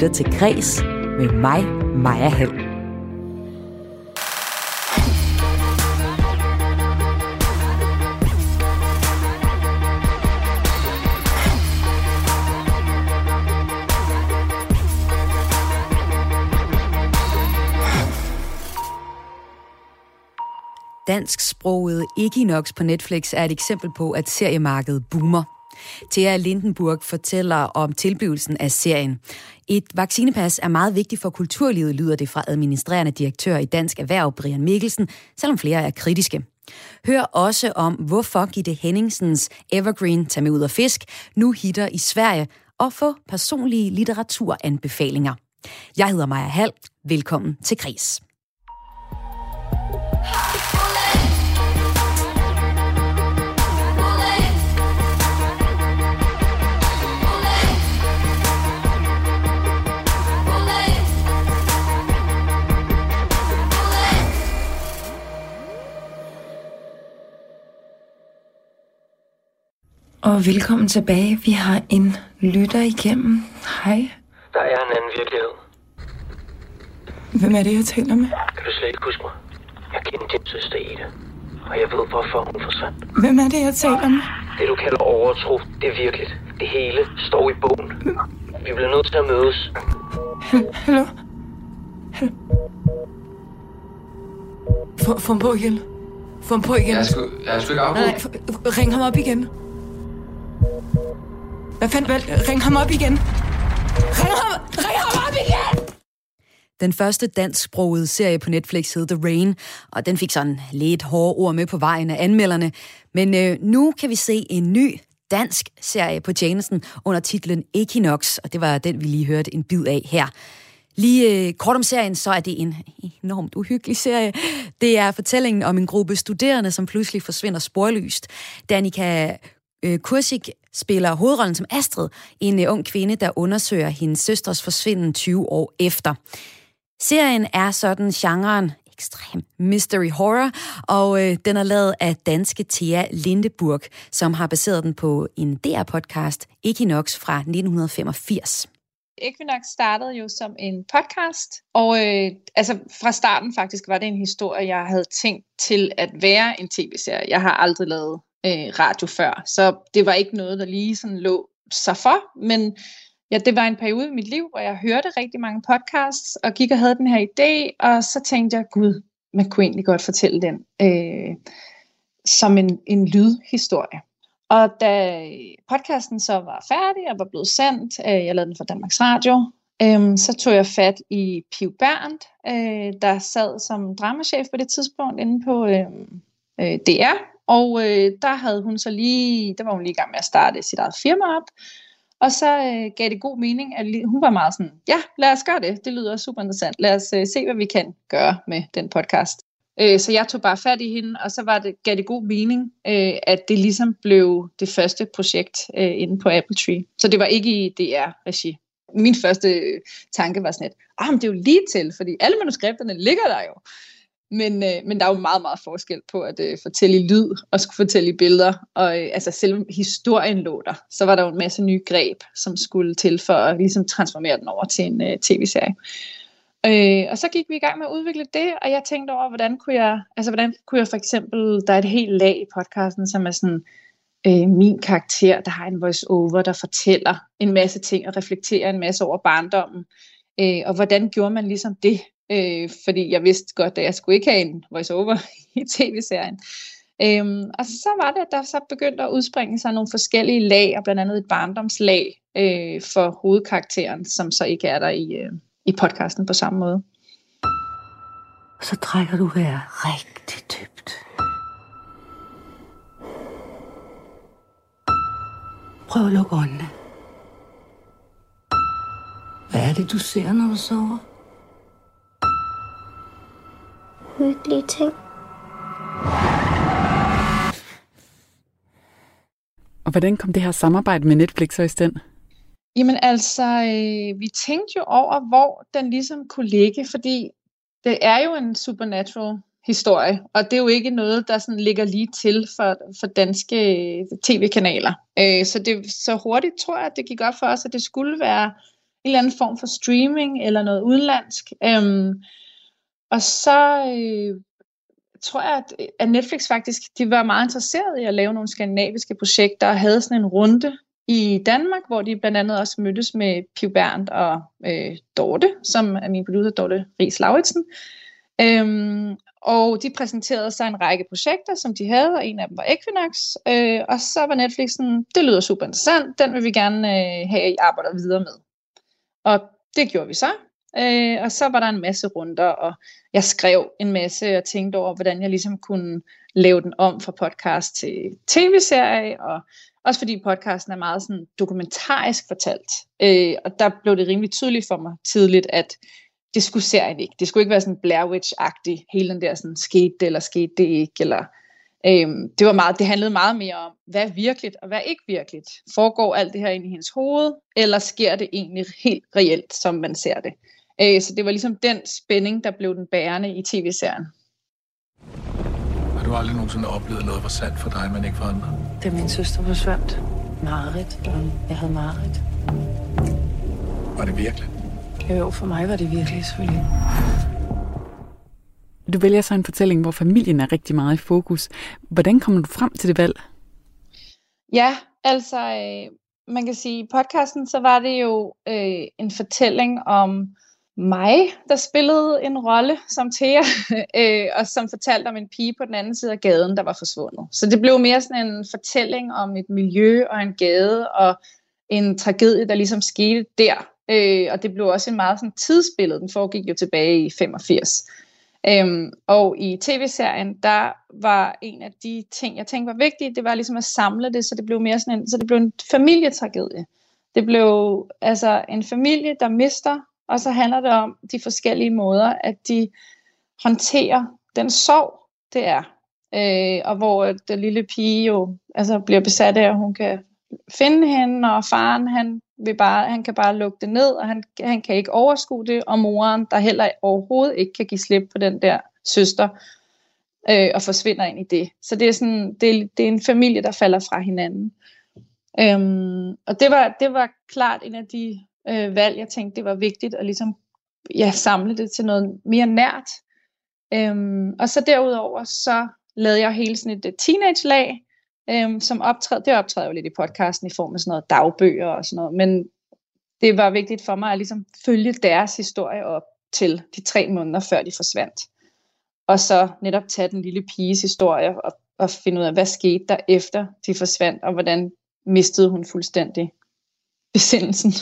lytter til Græs med mig, Maja Hall. Dansksproget Equinox på Netflix er et eksempel på, at seriemarkedet boomer. Thea Lindenburg fortæller om tilblivelsen af serien. Et vaccinepas er meget vigtigt for kulturlivet, lyder det fra administrerende direktør i Dansk Erhverv, Brian Mikkelsen, selvom flere er kritiske. Hør også om, hvorfor Gitte Henningsens Evergreen Tag med ud og fisk nu hitter i Sverige, og få personlige litteraturanbefalinger. Jeg hedder Maja Hall. Velkommen til Kris. Og velkommen tilbage. Vi har en lytter igennem. Hej. Der er en anden virkelighed. Hvem er det, jeg taler med? Kan du slet ikke huske mig? Jeg kender din søster Ida. Og jeg ved, hvorfor hun forsvandt. Hvem er det, jeg taler med? Det, du kalder overtro, det er virkeligt. Det hele står i bogen. Vi bliver nødt til at mødes. Hallo? Hallo? Få, ham på igen. Få ham på igen. Jeg er sgu, jeg er sgu ikke afbrudt. Nej, nej, ring ham op igen. Hvad fanden? Hvad? Ring ham op igen. Ring ham, ring ham op igen! Den første dansksprogede serie på Netflix hed The Rain, og den fik sådan lidt hårde ord med på vejen af anmelderne. Men øh, nu kan vi se en ny dansk serie på tjenesten under titlen Equinox, og det var den, vi lige hørte en bid af her. Lige øh, kort om serien, så er det en enormt uhyggelig serie. Det er fortællingen om en gruppe studerende, som pludselig forsvinder sporløst. Danika øh, Kursik spiller hovedrollen som Astrid, en øh, ung kvinde, der undersøger hendes søsters forsvinden 20 år efter. Serien er sådan genren ekstrem mystery horror, og øh, den er lavet af danske Thea Lindeburg, som har baseret den på en DR-podcast, Equinox fra 1985. Equinox startede jo som en podcast, og øh, altså fra starten faktisk var det en historie, jeg havde tænkt til at være en tv-serie. Jeg har aldrig lavet øh, radio før, så det var ikke noget, der lige sådan lå sig for, men ja, det var en periode i mit liv, hvor jeg hørte rigtig mange podcasts, og gik og havde den her idé, og så tænkte jeg, gud, man kunne egentlig godt fortælle den øh, som en, en lydhistorie. Og da podcasten så var færdig og var blevet sendt, øh, jeg lavede den for Danmarks Radio, øh, så tog jeg fat i Piv Berndt, øh, der sad som dramachef på det tidspunkt inde på øh, øh, DR. Og øh, der havde hun så lige, der var hun lige i gang med at starte sit eget firma op. Og så øh, gav det god mening, at hun var meget sådan, ja, lad os gøre det, det lyder super interessant, lad os øh, se, hvad vi kan gøre med den podcast. Øh, så jeg tog bare fat i hende, og så var det, gav det god mening, øh, at det ligesom blev det første projekt øh, inde på Apple Tree. Så det var ikke i DR-regi. Min første øh, tanke var sådan lidt, ah, men det er jo lige til, fordi alle manuskripterne ligger der jo. Men, øh, men der er jo meget, meget forskel på at øh, fortælle i lyd og skulle fortælle i billeder. Og øh, altså selvom historien lå der. Så var der jo en masse nye greb, som skulle til for at ligesom transformere den over til en øh, tv-serie. Øh, og så gik vi i gang med at udvikle det, og jeg tænkte over, hvordan kunne jeg, altså hvordan kunne jeg for eksempel, der er et helt lag i podcasten, som er sådan, øh, min karakter, der har en voice-over, der fortæller en masse ting og reflekterer en masse over barndommen. Øh, og hvordan gjorde man ligesom det? Øh, fordi jeg vidste godt, at jeg skulle ikke have en voice-over i tv-serien. Øhm, og så var det, at der så begyndte at udspringe sig nogle forskellige lag, og blandt andet et barndomslag øh, for hovedkarakteren, som så ikke er der i, øh, i podcasten på samme måde. Så trækker du her rigtig dybt. Prøv at lukke øjnene. Hvad er det, du ser, når du sover? Hyggelige ting. Og hvordan kom det her samarbejde med Netflix så i stand? Jamen altså, øh, vi tænkte jo over, hvor den ligesom kunne ligge, fordi det er jo en supernatural historie, og det er jo ikke noget, der sådan ligger lige til for, for danske tv-kanaler. Øh, så det så hurtigt tror jeg, at det gik op for os, at det skulle være eller anden form for streaming eller noget udenlandsk. Øhm, og så øh, tror jeg, at, øh, at Netflix faktisk, de var meget interesserede i at lave nogle skandinaviske projekter, og havde sådan en runde i Danmark, hvor de blandt andet også mødtes med Piv Berndt og øh, Dorte, som er min producer, Dorte Ries Lauritsen. Øhm, og de præsenterede så en række projekter, som de havde, og en af dem var Equinox. Øh, og så var Netflix sådan, det lyder super interessant, den vil vi gerne øh, have, at I arbejder videre med. Og det gjorde vi så. Øh, og så var der en masse runder, og jeg skrev en masse og tænkte over, hvordan jeg ligesom kunne lave den om fra podcast til tv-serie, og også fordi podcasten er meget sådan dokumentarisk fortalt. Øh, og der blev det rimelig tydeligt for mig tidligt, at det skulle serien ikke. Det skulle ikke være sådan Blair Witch-agtig, hele den der sådan, skete det eller skete det ikke, eller øhm, det, var meget, det handlede meget mere om, hvad er virkeligt og hvad er ikke virkeligt. Foregår alt det her ind i hendes hoved, eller sker det egentlig helt reelt, som man ser det. Øh, så det var ligesom den spænding, der blev den bærende i tv-serien. Har du aldrig nogensinde oplevet noget var sandt for dig, men ikke for andre? Da min søster forsvandt, Marit, jeg havde Marit. Var det virkelig? Jo, for mig var det virkelig selvfølgelig. Du vælger så en fortælling, hvor familien er rigtig meget i fokus. Hvordan kommer du frem til det valg? Ja, altså, øh, man kan sige, i podcasten, så var det jo øh, en fortælling om mig, der spillede en rolle som Thea, øh, og som fortalte om en pige på den anden side af gaden, der var forsvundet. Så det blev mere sådan en fortælling om et miljø og en gade, og en tragedie, der ligesom skete der. Øh, og det blev også en meget sådan tidsbillede. Den foregik jo tilbage i 85. Øhm, og i tv-serien, der var en af de ting, jeg tænkte var vigtige, det var ligesom at samle det, så det blev mere sådan en, så det blev en familietragedie. Det blev altså en familie, der mister, og så handler det om de forskellige måder, at de håndterer den sorg, det er. Øh, og hvor øh, den lille pige jo altså bliver besat af, at hun kan finde hende, og faren han, vil bare, han kan bare lukke det ned, og han, han kan ikke overskue det, og moren, der heller overhovedet ikke kan give slip på den der søster, øh, og forsvinder ind i det. Så det er, sådan, det, det er en familie, der falder fra hinanden. Øhm, og det var, det var klart en af de øh, valg, jeg tænkte, det var vigtigt at ligesom, ja, samle det til noget mere nært. Øhm, og så derudover, så lavede jeg hele sådan et teenage-lag, øhm, som optræd, det optræder jo lidt i podcasten i form af sådan noget dagbøger og sådan noget, men det var vigtigt for mig at ligesom følge deres historie op til de tre måneder før de forsvandt. Og så netop tage den lille piges historie og, og finde ud af, hvad skete der efter de forsvandt, og hvordan mistede hun fuldstændig besindelsen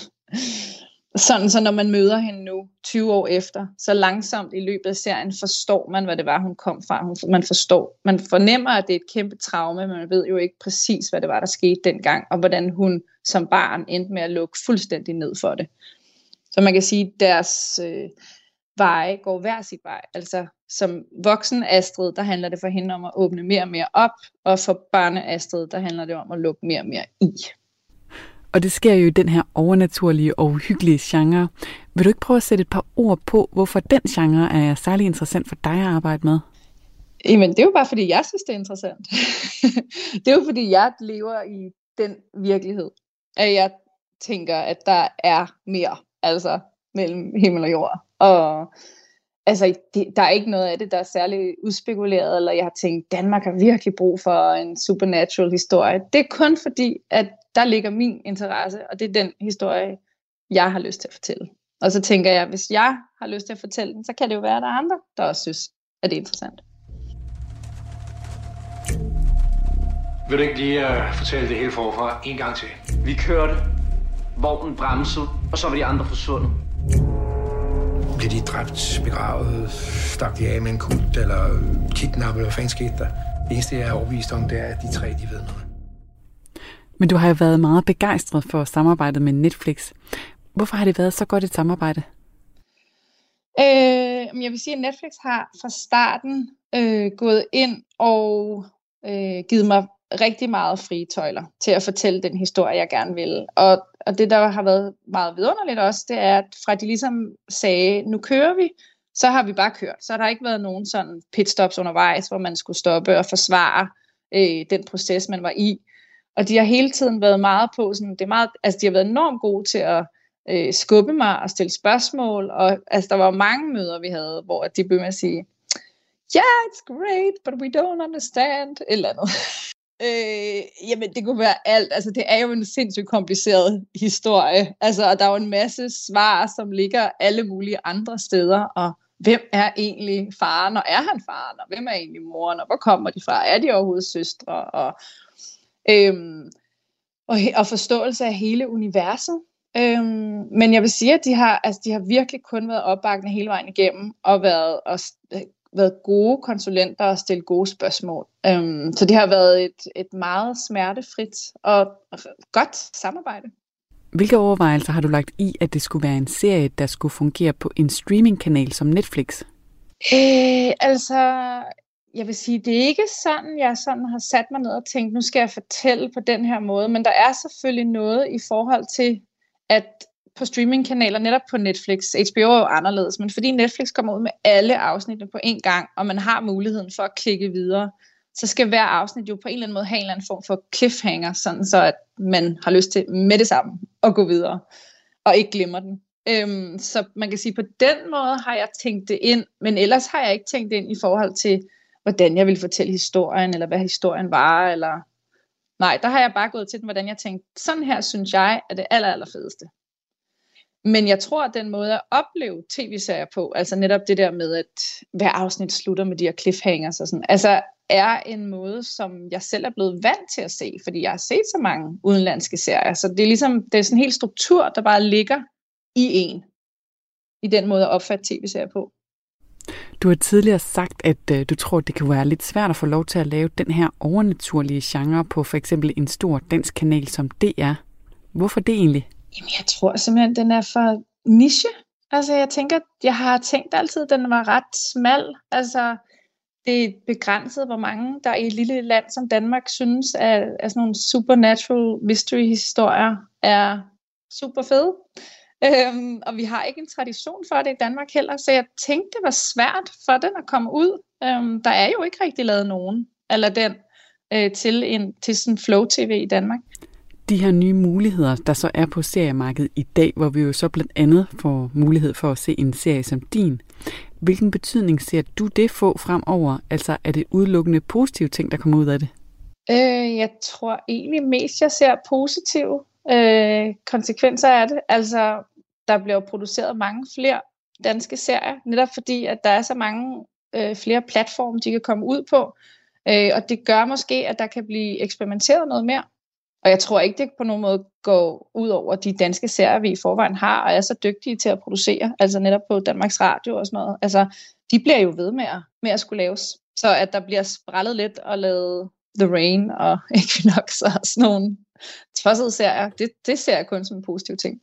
sådan så når man møder hende nu 20 år efter, så langsomt i løbet af serien forstår man, hvad det var, hun kom fra. Hun, man forstår, man fornemmer, at det er et kæmpe traume, men man ved jo ikke præcis, hvad det var, der skete dengang, og hvordan hun som barn endte med at lukke fuldstændig ned for det. Så man kan sige, at deres øh, veje går hver sit vej. Altså som voksen Astrid, der handler det for hende om at åbne mere og mere op, og for barne Astrid, der handler det om at lukke mere og mere i. Og det sker jo i den her overnaturlige og uhyggelige genre. Vil du ikke prøve at sætte et par ord på, hvorfor den genre er særlig interessant for dig at arbejde med? Jamen, det er jo bare, fordi jeg synes, det er interessant. det er jo, fordi jeg lever i den virkelighed, at jeg tænker, at der er mere, altså mellem himmel og jord. Og altså, det, der er ikke noget af det, der er særlig udspekuleret, eller jeg har tænkt, Danmark har virkelig brug for en supernatural historie. Det er kun fordi, at der ligger min interesse, og det er den historie, jeg har lyst til at fortælle. Og så tænker jeg, hvis jeg har lyst til at fortælle den, så kan det jo være, at der er andre, der også synes, at det er interessant. Vil du ikke lige uh, fortælle det hele forfra en gang til? Vi kørte, vognen bremsede, og så var de andre forsvundet. Blev de dræbt, begravet, stak de af med en kult, eller kidnappet, hvad fanden skete der? Det eneste, jeg er overbevist om, det er, at de tre, de ved noget. Men du har jo været meget begejstret for samarbejdet med Netflix. Hvorfor har det været så godt et samarbejde? Øh, jeg vil sige, at Netflix har fra starten øh, gået ind og øh, givet mig rigtig meget frie tøjler til at fortælle den historie, jeg gerne vil. Og, og det, der har været meget vidunderligt også, det er, at fra de ligesom sagde, nu kører vi, så har vi bare kørt. Så har der ikke været nogen sådan pitstops undervejs, hvor man skulle stoppe og forsvare øh, den proces, man var i. Og de har hele tiden været meget på, sådan, det er meget, altså de har været enormt gode til at øh, skubbe mig og stille spørgsmål. Og altså, der var mange møder, vi havde, hvor de blev med at sige, yeah, it's great, but we don't understand, eller andet. Øh, jamen, det kunne være alt. Altså, det er jo en sindssygt kompliceret historie. Altså, og der er jo en masse svar, som ligger alle mulige andre steder, og hvem er egentlig faren, og er han faren, og hvem er egentlig moren, og hvor kommer de fra? Er de overhovedet søstre? Og, øhm, og, og forståelse af hele universet. Øhm, men jeg vil sige, at de har, altså, de har virkelig kun været opbakkende hele vejen igennem, og været, og, været gode konsulenter og stille gode spørgsmål. Øhm, så det har været et, et meget smertefrit og godt samarbejde. Hvilke overvejelser har du lagt i, at det skulle være en serie, der skulle fungere på en streamingkanal som Netflix? Øh, altså, jeg vil sige, det er ikke sådan, jeg sådan har sat mig ned og tænkt, nu skal jeg fortælle på den her måde, men der er selvfølgelig noget i forhold til, at på streamingkanaler, netop på Netflix. HBO er jo anderledes, men fordi Netflix kommer ud med alle afsnittene på én gang, og man har muligheden for at klikke videre, så skal hver afsnit jo på en eller anden måde have en eller anden form for cliffhanger, sådan så at man har lyst til med det samme at gå videre, og ikke glemmer den. Øhm, så man kan sige, på den måde har jeg tænkt det ind, men ellers har jeg ikke tænkt det ind i forhold til, hvordan jeg vil fortælle historien, eller hvad historien var, eller... Nej, der har jeg bare gået til den, hvordan jeg tænkte, sådan her synes jeg er det aller, aller fedeste. Men jeg tror, at den måde at opleve tv-serier på, altså netop det der med, at hver afsnit slutter med de her cliffhangers og sådan, altså er en måde, som jeg selv er blevet vant til at se, fordi jeg har set så mange udenlandske serier. Så det er ligesom, det er sådan en hel struktur, der bare ligger i en, i den måde at opfatte tv-serier på. Du har tidligere sagt, at øh, du tror, det kan være lidt svært at få lov til at lave den her overnaturlige genre på for eksempel en stor dansk kanal som DR. Hvorfor det egentlig? Jamen, jeg tror simpelthen, den er for niche. Altså, jeg tænker, jeg har tænkt altid, at den var ret smal. Altså, det er begrænset, hvor mange der i et lille land som Danmark synes, at, at sådan nogle supernatural mystery-historier er super fede. Øhm, og vi har ikke en tradition for det i Danmark heller, så jeg tænkte, det var svært for den at komme ud. Øhm, der er jo ikke rigtig lavet nogen, eller den, øh, til, en, til sådan flow-tv i Danmark de her nye muligheder, der så er på seriemarkedet i dag, hvor vi jo så blandt andet får mulighed for at se en serie som din. Hvilken betydning ser du det få fremover? Altså er det udelukkende positive ting, der kommer ud af det? Øh, jeg tror egentlig mest, jeg ser positive øh, konsekvenser af det. Altså, der bliver produceret mange flere danske serier, netop fordi, at der er så mange øh, flere platforme, de kan komme ud på. Øh, og det gør måske, at der kan blive eksperimenteret noget mere. Og jeg tror ikke, det på nogen måde går ud over de danske serier, vi i forvejen har, og er så dygtige til at producere, altså netop på Danmarks Radio og sådan noget. Altså, de bliver jo ved med at, med at skulle laves. Så at der bliver sprællet lidt og lavet The Rain og Equinox og sådan nogle tossede serier, det, det ser jeg kun som en positiv ting.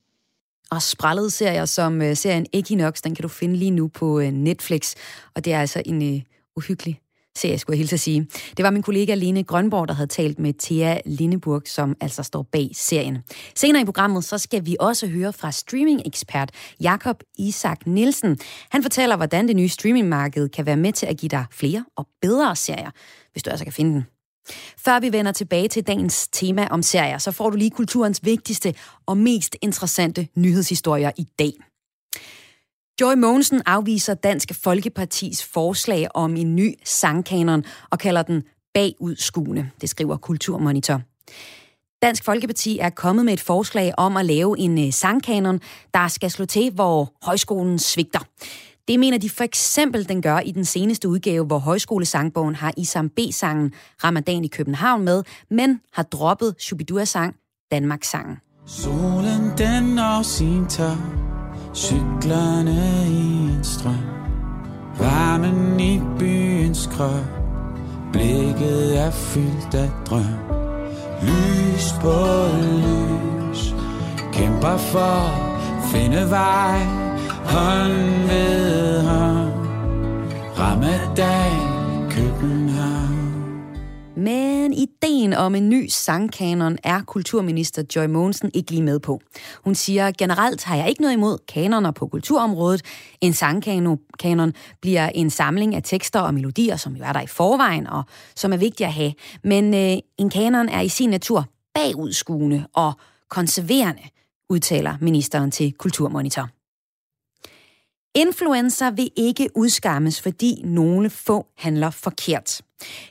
Og sprallede serier som uh, serien Equinox, den kan du finde lige nu på uh, Netflix. Og det er altså en uh, uhyggelig serie, skulle jeg hilse at sige. Det var min kollega Lene Grønborg, der havde talt med Thea Lindeburg, som altså står bag serien. Senere i programmet, så skal vi også høre fra streaming-ekspert Jakob Isak Nielsen. Han fortæller, hvordan det nye streamingmarked kan være med til at give dig flere og bedre serier, hvis du altså kan finde den. Før vi vender tilbage til dagens tema om serier, så får du lige kulturens vigtigste og mest interessante nyhedshistorier i dag. Joy Mogensen afviser Dansk Folkepartis forslag om en ny sangkanon og kalder den bagudskuende, det skriver Kulturmonitor. Dansk Folkeparti er kommet med et forslag om at lave en øh, sangkanon, der skal slå til, hvor højskolen svigter. Det mener de for eksempel, den gør i den seneste udgave, hvor højskolesangbogen har Isam B-sangen Ramadan i København med, men har droppet Shubidua-sang Danmarks sangen. Solen den og sin tør Cyklerne i en strøm. Varmen i byens krøb, Blikket er fyldt af drøm. Lys på lys Kæmper for finde vej. Hånd ved hånd Ramadan men ideen om en ny sangkanon er kulturminister Joy Mogensen ikke lige med på. Hun siger, generelt har jeg ikke noget imod kanoner på kulturområdet. En sangkanon bliver en samling af tekster og melodier, som jo er der i forvejen, og som er vigtige at have. Men øh, en kanon er i sin natur bagudskuende og konserverende udtaler ministeren til Kulturmonitor. Influencer vil ikke udskammes, fordi nogle få handler forkert.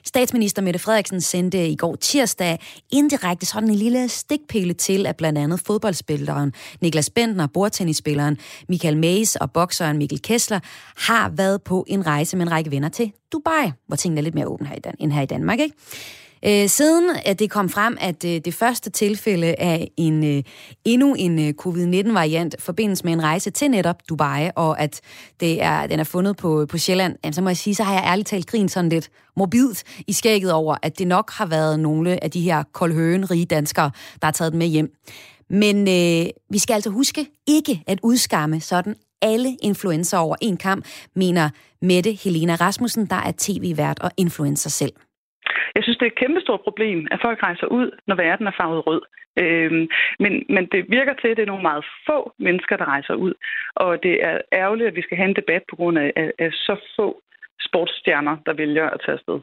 Statsminister Mette Frederiksen sendte i går tirsdag indirekte sådan en lille stikpille til, at blandt andet fodboldspilleren Niklas Bentner, bordtennisspilleren Michael Mays og bokseren Mikkel Kessler har været på en rejse med en række venner til Dubai, hvor tingene er lidt mere åbne her i Dan- end her i Danmark. Ikke? Øh, siden at det kom frem, at øh, det første tilfælde af en øh, endnu en øh, covid-19-variant forbindes med en rejse til netop Dubai, og at det er, den er fundet på, på Sjælland, jamen, så må jeg sige, så har jeg ærligt talt grint sådan lidt morbidt i skægget over, at det nok har været nogle af de her koldhøen rige danskere, der har taget den med hjem. Men øh, vi skal altså huske ikke at udskamme sådan alle influencer over en kamp, mener Mette Helena Rasmussen, der er tv-vært og influencer selv. Jeg synes, det er et kæmpestort problem, at folk rejser ud, når verden er farvet rød. Øhm, men, men det virker til, at det er nogle meget få mennesker, der rejser ud. Og det er ærgerligt, at vi skal have en debat på grund af, af, af så få sportsstjerner, der vælger at tage afsted.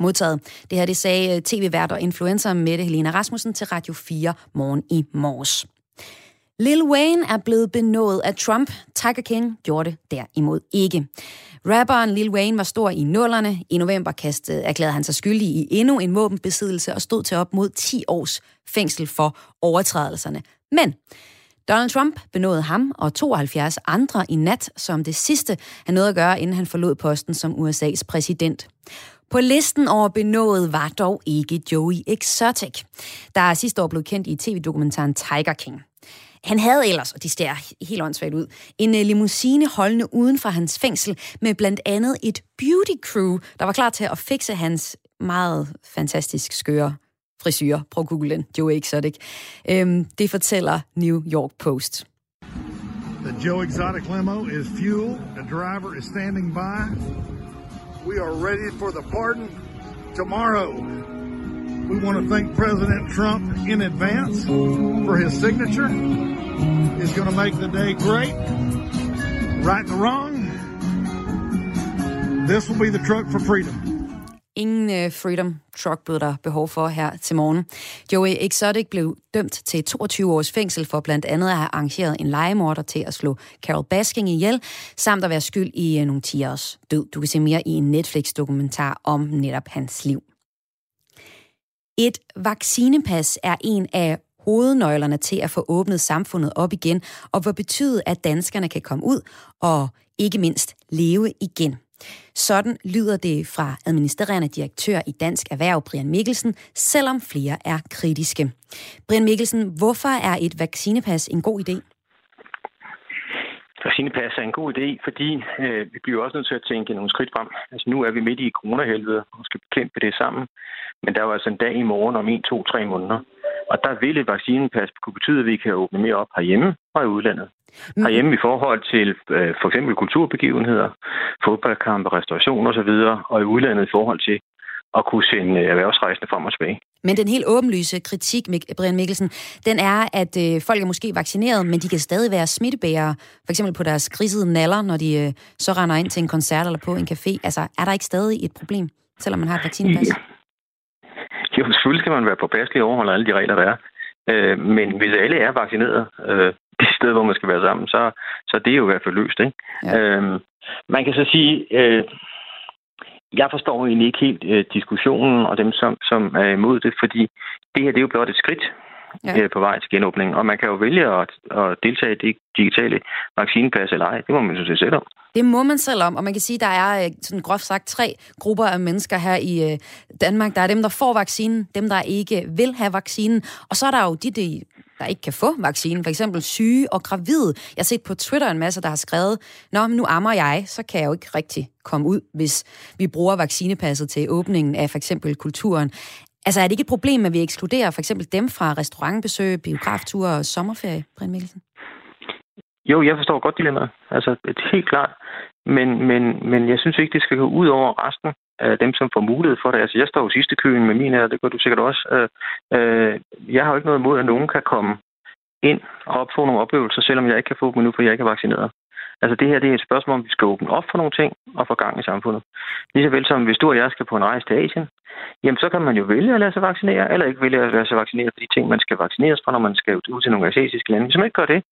Modtaget. Det her det sagde øh, tv-vært og influencer Mette Helena Rasmussen til Radio 4 morgen i morges. Lil Wayne er blevet benået af Trump. Tiger King gjorde det derimod ikke. Rapperen Lil Wayne var stor i nullerne. I november kastede, erklærede han sig skyldig i endnu en våbenbesiddelse og stod til op mod 10 års fængsel for overtrædelserne. Men Donald Trump benåede ham og 72 andre i nat som det sidste, han nåede at gøre, inden han forlod posten som USA's præsident. På listen over benådet var dog ikke Joey Exotic, der sidste år blev kendt i tv-dokumentaren Tiger King. Han havde ellers, og de ser helt åndssvagt ud, en øh, limousine holdende uden for hans fængsel med blandt andet et beauty crew, der var klar til at fikse hans meget fantastisk skøre frisyr. Prøv at google den, Joe Exotic. Øhm, det fortæller New York Post. The Joe Exotic limo is fuel. The driver is standing by. We are ready for the pardon tomorrow. We want to thank President Trump in advance for his signature is going to make the day great. Right the wrong. This will be the truck for freedom. Ingen øh, Freedom Truck blev der behov for her til morgen. Joey Exotic blev dømt til 22 års fængsel for blandt andet at have arrangeret en legemorder til at slå Carol Basking ihjel, samt at være skyld i uh, nogle tiårs død. Du kan se mere i en Netflix-dokumentar om netop hans liv. Et vaccinepas er en af hovednøglerne til at få åbnet samfundet op igen, og hvor betyde, at danskerne kan komme ud og ikke mindst leve igen. Sådan lyder det fra administrerende direktør i Dansk Erhverv, Brian Mikkelsen, selvom flere er kritiske. Brian Mikkelsen, hvorfor er et vaccinepas en god idé? Vaccinepas er en god idé, fordi øh, vi bliver også nødt til at tænke nogle skridt frem. Altså nu er vi midt i coronahelvede og skal bekæmpe det sammen. Men der er jo altså en dag i morgen om 1, 2, 3 måneder. Og der vil et vaccinepas kunne betyde, at vi kan åbne mere op herhjemme og i udlandet. Mm. Herhjemme i forhold til øh, for eksempel kulturbegivenheder, fodboldkampe, restauration osv., og i udlandet i forhold til at kunne sende erhvervsrejsende frem og tilbage. Men den helt åbenlyse kritik, Brian Mikkelsen, den er, at øh, folk er måske vaccineret, men de kan stadig være smittebærere, for eksempel på deres grisede naller, når de øh, så render ind til en koncert eller på en café. Altså, er der ikke stadig et problem, selvom man har et vaccinepas? Ja. Jo, selvfølgelig skal man være påpasselig og overholde alle de regler, der er. Øh, men hvis alle er vaccineret øh, det sted, hvor man skal være sammen, så, så det er jo i hvert fald løst. Ikke? Ja. Øh, man kan så sige, øh, jeg forstår egentlig ikke helt øh, diskussionen og dem, som, som er imod det, fordi det her det er jo blot et skridt ja. øh, på vej til genåbningen, og man kan jo vælge at, at deltage i det digitale vaccinepas eller ej. Det må man jo se selv om. Det må man selv om, og man kan sige, at der er øh, sådan groft sagt tre grupper af mennesker her i øh, Danmark. Der er dem, der får vaccinen, dem, der ikke vil have vaccinen, og så er der jo de, de der ikke kan få vaccinen, for eksempel syge og gravide. Jeg har set på Twitter en masse, der har skrevet, Nå, men nu ammer jeg, så kan jeg jo ikke rigtig komme ud, hvis vi bruger vaccinepasset til åbningen af for eksempel kulturen. Altså er det ikke et problem, at vi ekskluderer for eksempel dem fra restaurantbesøg, biografture og sommerferie, Brian Mikkelsen? Jo, jeg forstår godt dilemmaet. Altså, det er helt klart. Men, men, men jeg synes ikke, det skal gå ud over resten af dem, som får mulighed for det. Altså, jeg står jo sidste køen med min her, det gør du sikkert også. Øh, øh, jeg har jo ikke noget imod, at nogen kan komme ind og opfå nogle oplevelser, selvom jeg ikke kan få dem nu, for jeg ikke er vaccineret. Altså det her det er et spørgsmål, om vi skal åbne op for nogle ting og få gang i samfundet. Lige så vel som hvis du og jeg skal på en rejse til Asien, jamen så kan man jo vælge at lade sig vaccinere, eller ikke vælge at lade sig vaccinere for de ting, man skal vaccineres for, når man skal ud til nogle asiatiske lande. Hvis man ikke gør det,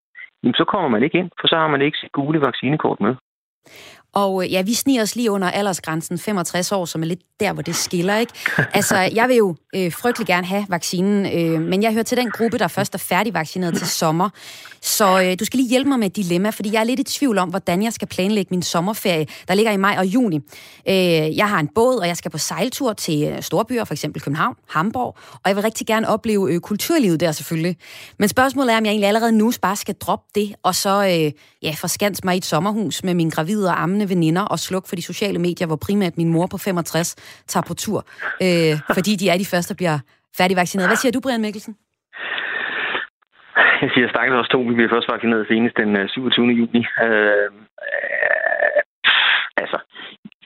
jamen så kommer man ikke ind, for så har man ikke sit gule vaccinekort med. Og øh, ja, vi sniger os lige under aldersgrænsen 65 år, som er lidt der, hvor det skiller, ikke? Altså, jeg vil jo øh, frygtelig gerne have vaccinen, øh, men jeg hører til den gruppe, der først er færdigvaccineret til sommer. Så øh, du skal lige hjælpe mig med et dilemma, fordi jeg er lidt i tvivl om, hvordan jeg skal planlægge min sommerferie, der ligger i maj og juni. Øh, jeg har en båd, og jeg skal på sejltur til øh, storbyer, for eksempel København, Hamburg, og jeg vil rigtig gerne opleve øh, kulturlivet der selvfølgelig. Men spørgsmålet er, om jeg egentlig allerede nu bare skal droppe det, og så øh, ja, forskans mig i et sommerhus med min gravide og ammende veninder og slukke for de sociale medier, hvor primært min mor på 65 tager på tur, øh, fordi de er de første, der bliver færdigvaccineret. Hvad siger du, Brian Mikkelsen? Jeg siger stakkels også to. Vi bliver først vaccineret senest den 27. Øh, juni. Øh, øh, altså,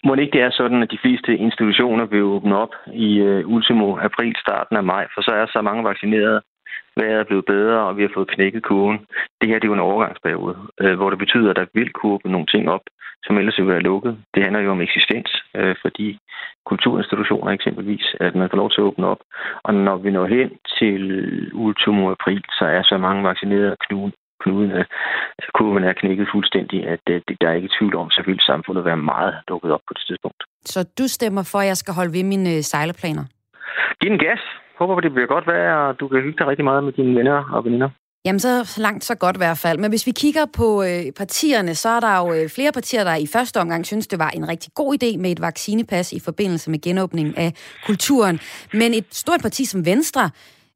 må det ikke det er sådan, at de fleste institutioner vil åbne op i øh, ultimo april, starten af maj, for så er så mange vaccineret, vejret er blevet bedre, og vi har fået knækket kurven. Det her det er jo en overgangsperiode, øh, hvor det betyder, at der vil åbne nogle ting op, som ellers vil være lukket. Det handler jo om eksistens øh, for de kulturinstitutioner eksempelvis, at man får lov til at åbne op. Og når vi når hen til ultimo april, så er så mange vaccinerede knuden, knuden altså kurven er knækket fuldstændig, at det, der er ikke tvivl om, så vil samfundet være meget lukket op på det tidspunkt. Så du stemmer for, at jeg skal holde ved mine øh, sejleplaner? Giv en gas. Håber, det bliver godt vejr, og du kan hygge dig rigtig meget med dine venner og veninder. Jamen, så langt så godt i hvert fald. Men hvis vi kigger på øh, partierne, så er der jo øh, flere partier, der i første omgang synes, det var en rigtig god idé med et vaccinepas i forbindelse med genåbningen af kulturen. Men et stort parti som Venstre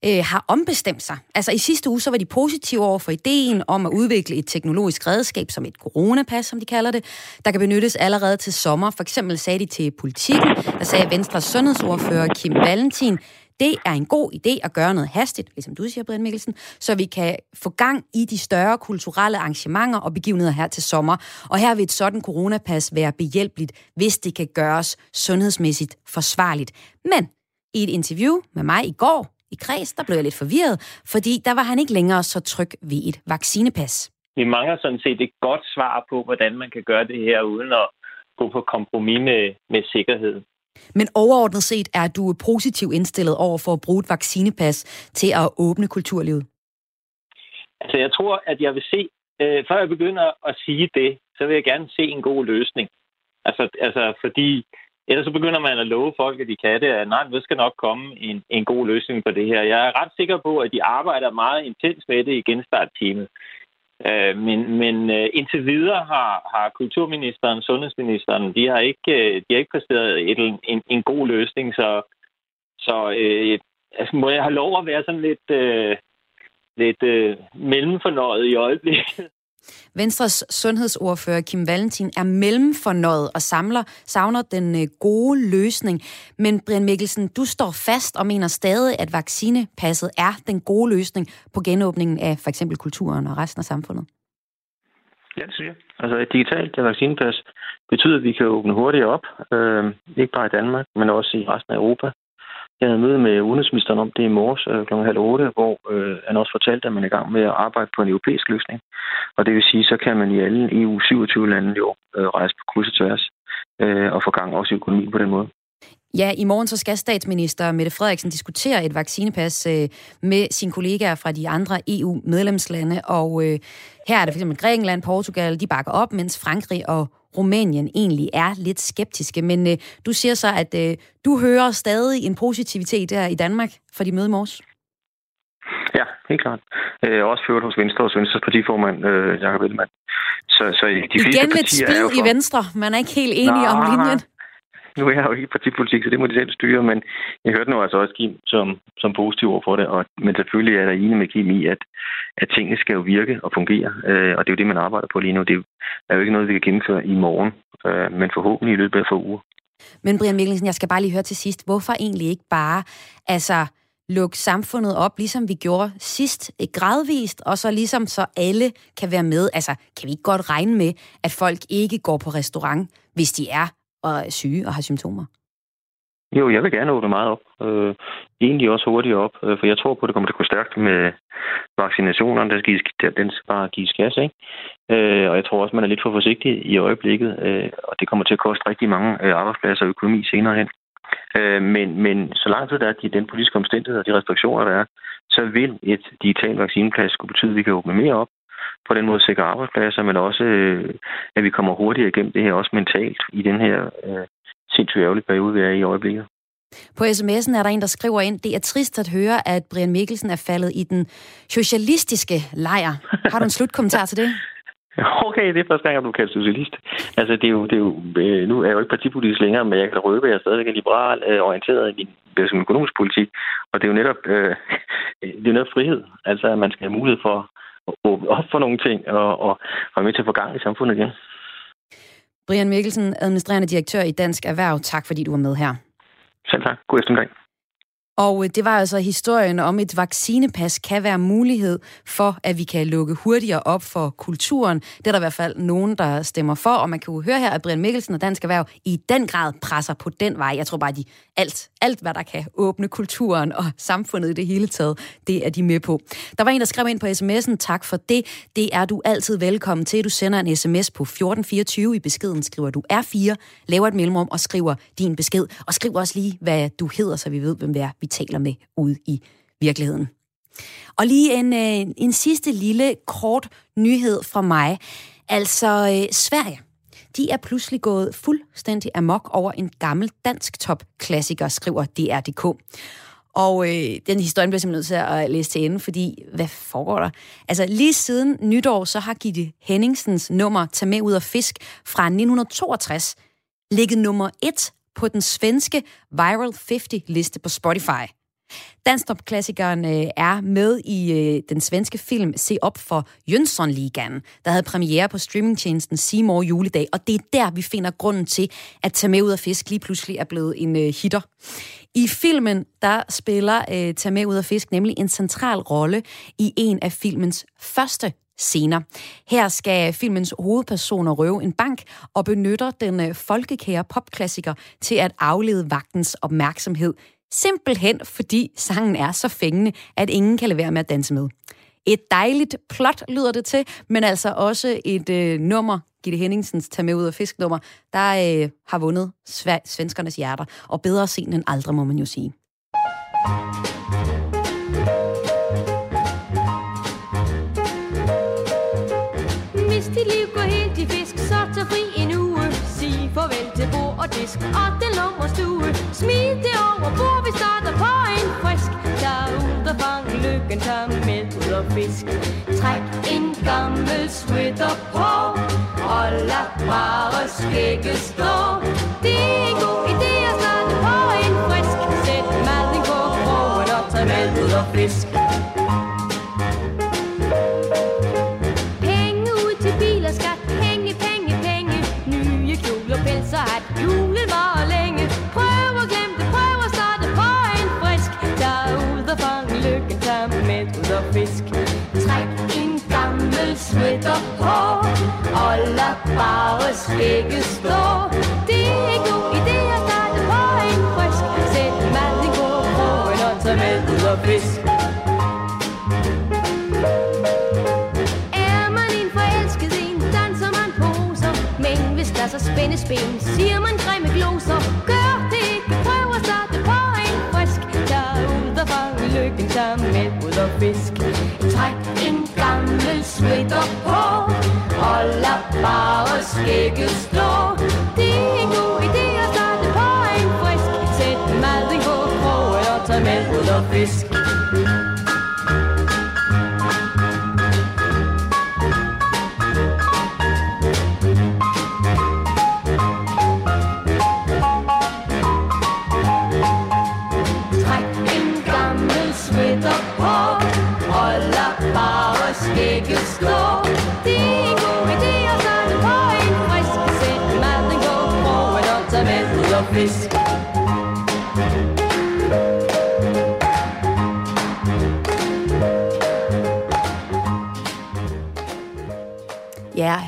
øh, har ombestemt sig. Altså i sidste uge, så var de positive over for ideen om at udvikle et teknologisk redskab, som et coronapas, som de kalder det, der kan benyttes allerede til sommer. For eksempel sagde de til politikken, der sagde Venstres sundhedsordfører Kim Valentin, det er en god idé at gøre noget hastigt, ligesom du siger, Brian Mikkelsen, så vi kan få gang i de større kulturelle arrangementer og begivenheder her til sommer. Og her vil et sådan coronapas være behjælpeligt, hvis det kan gøres sundhedsmæssigt forsvarligt. Men i et interview med mig i går i Kreds, der blev jeg lidt forvirret, fordi der var han ikke længere så tryg ved et vaccinepas. Vi mangler sådan set et godt svar på, hvordan man kan gøre det her uden at gå på kompromis med, med sikkerhed. Men overordnet set er du positiv indstillet over for at bruge et vaccinepas til at åbne kulturlivet? Altså, jeg tror, at jeg vil se, øh, før jeg begynder at sige det, så vil jeg gerne se en god løsning. Altså, altså fordi ellers så begynder man at love folk, at de kan det, at nej, der skal nok komme en, en god løsning på det her. Jeg er ret sikker på, at de arbejder meget intens med det i genstartteamet. Øh, men men øh, indtil videre har, har kulturministeren, sundhedsministeren, de har ikke, øh, de har ikke præsteret et, en, en god løsning, så, så øh, altså, må jeg have lov at være sådan lidt, øh, lidt øh, mellemfornøjet i øjeblikket. Venstres sundhedsordfører Kim Valentin er mellemfornøjet og samler, savner den øh, gode løsning. Men Brian Mikkelsen, du står fast og mener stadig, at vaccinepasset er den gode løsning på genåbningen af for eksempel kulturen og resten af samfundet. Ja, det siger. Altså et digitalt vaccinepas betyder, at vi kan åbne hurtigere op. Øh, ikke bare i Danmark, men også i resten af Europa. Jeg havde møde med udenrigsministeren om det i morges øh, kl. halv otte, hvor øh, han også fortalte, at man er i gang med at arbejde på en europæisk løsning. Og det vil sige, så kan man i alle EU 27 lande jo øh, rejse på kryds og tværs øh, og få gang også i økonomien på den måde. Ja, i morgen så skal statsminister Mette Frederiksen diskutere et vaccinepas øh, med sine kollegaer fra de andre EU-medlemslande, og øh, her er det fx Grækenland, Portugal, de bakker op, mens Frankrig og Rumænien egentlig er lidt skeptiske. Men øh, du siger så, at øh, du hører stadig en positivitet der i Danmark for de møde i morges. Ja, helt klart. Øh, også ført hos Venstre og Venstres partiformand, øh, Jacob Ellemann. Så, så de fleste Igen lidt splid for... i Venstre. Man er ikke helt enig Nå, om linjen. Nu er jeg jo ikke i partipolitik, så det må de selv styre, men jeg hørte nu altså også Kim som, som positiv over for det, og, men selvfølgelig er der enig med Kim i, at, at tingene skal jo virke og fungere, øh, og det er jo det, man arbejder på lige nu. Det er jo ikke noget, vi kan gennemføre i morgen, øh, men forhåbentlig i løbet af få uger. Men Brian Mikkelsen, jeg skal bare lige høre til sidst, hvorfor egentlig ikke bare altså, lukke samfundet op, ligesom vi gjorde sidst, øh, gradvist, og så ligesom så alle kan være med. Altså, kan vi ikke godt regne med, at folk ikke går på restaurant, hvis de er og er syge og har symptomer? Jo, jeg vil gerne åbne meget op. Øh, egentlig også hurtigt op, øh, for jeg tror på, at det kommer til at gå stærkt med, vaccinationerne, der skal gives, den skal bare gives gas, ikke? Øh, og jeg tror også, man er lidt for forsigtig i øjeblikket, øh, og det kommer til at koste rigtig mange øh, arbejdspladser og økonomi senere hen. Øh, men, men så lang tid der er de, den politiske omstændighed og de restriktioner, der er, så vil et digitalt vaccineplads skulle betyde, at vi kan åbne mere op, på den måde sikre arbejdspladser, men også, øh, at vi kommer hurtigere igennem det her, også mentalt, i den her øh, sindssygt ærgerlige periode, vi er i øjeblikket. På sms'en er der en, der skriver ind, det er trist at høre, at Brian Mikkelsen er faldet i den socialistiske lejr. Har du en slutkommentar til det? Okay, det er første gang, jeg blev kaldt socialist. Altså, det er jo, det er jo, øh, nu er jeg jo ikke partipolitisk længere, men jeg kan røbe, at jeg er stadigvæk er liberal øh, orienteret i min økonomisk politik. Og det er jo netop, øh, det er netop frihed. Altså, at man skal have mulighed for åbne op for nogle ting og, og være med til at få gang i samfundet igen. Brian Mikkelsen, administrerende direktør i Dansk Erhverv. Tak, fordi du var med her. Selv tak. God eftermiddag. Og øh, det var altså historien om, et vaccinepas kan være mulighed for, at vi kan lukke hurtigere op for kulturen. Det er der i hvert fald nogen, der stemmer for, og man kan jo høre her, at Brian Mikkelsen og Dansk Erhverv i den grad presser på den vej. Jeg tror bare, de alt, alt, hvad der kan åbne kulturen og samfundet i det hele taget, det er de med på. Der var en, der skrev ind på sms'en, tak for det. Det er du altid velkommen til. Du sender en sms på 1424 i beskeden, skriver du R4, laver et mellemrum og skriver din besked. Og skriv også lige, hvad du hedder, så vi ved, hvem det er, vi taler med ude i virkeligheden. Og lige en, øh, en sidste lille kort nyhed fra mig. Altså, øh, Sverige, de er pludselig gået fuldstændig amok over en gammel dansk top-klassiker, skriver DR.dk. Og øh, den historie bliver simpelthen nødt til at læse til ende, fordi hvad foregår der? Altså lige siden nytår, så har Gitte Henningsens nummer Tag med ud og fisk fra 1962 ligget nummer et på den svenske Viral 50-liste på Spotify. Danstop-klassikeren øh, er med i øh, den svenske film Se op for Jönssonligaen, der havde premiere på streamingtjenesten Seymour juledag, og det er der, vi finder grunden til, at Tag med ud af fisk lige pludselig er blevet en øh, hitter. I filmen, der spiller øh, Tag med ud af fisk nemlig en central rolle i en af filmens første scener. Her skal filmens hovedpersoner røve en bank og benytter den øh, folkekære popklassiker til at aflede vagtens opmærksomhed. Simpelthen fordi sangen er så fængende, at ingen kan lade være med at danse med. Et dejligt plot lyder det til, men altså også et øh, nummer, Gitte Henningsens Tag med ud af fisknummer, der øh, har vundet svenskernes hjerter. Og bedre sent end aldrig, må man jo sige. og disk og den lummerstue. Smid det over bord, fang lykken, med ud og fisk. Træk en gammel sweater på, og lad bare skægge stå. Lad bare skægge stå Det er en god idé at starte på en frisk. Sæt mand i god krogen og tag med ud og fisk. Er man en forelsket en, danser man poser. Men hvis der så spændes ben, siger man grimme gloser. Gør det ikke, prøv at starte på en frisk. Tag ud og fang lykken, tag med ud og fisk. Træk en gammel sweater på. Og bare skægget stå Det er en god idé at starte på en frisk. Sæt maden på krogen og tag med ud og fisk. Fisk.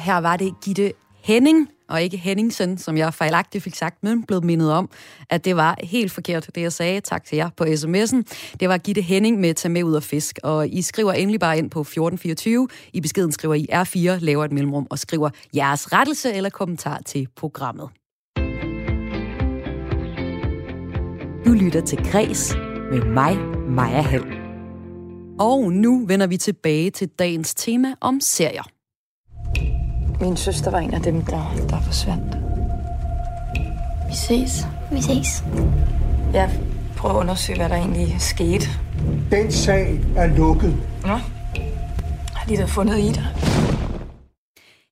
Her var det Gitte Henning, og ikke Henningsen, som jeg fejlagtigt fik sagt, men blev mindet om, at det var helt forkert, det jeg sagde. Tak til jer på sms'en. Det var Gitte Henning med Tag med ud og fisk, og I skriver endelig bare ind på 1424. I beskeden skriver I R4, laver et mellemrum og skriver jeres rettelse eller kommentar til programmet. Du lytter til Græs med mig, Maja Hall. Og nu vender vi tilbage til dagens tema om serier. Min søster var en af dem, der, der forsvandt. Vi ses. Vi ses. Jeg prøver at undersøge, hvad der egentlig skete. Den sag er lukket. Nå, har de da fundet i dig?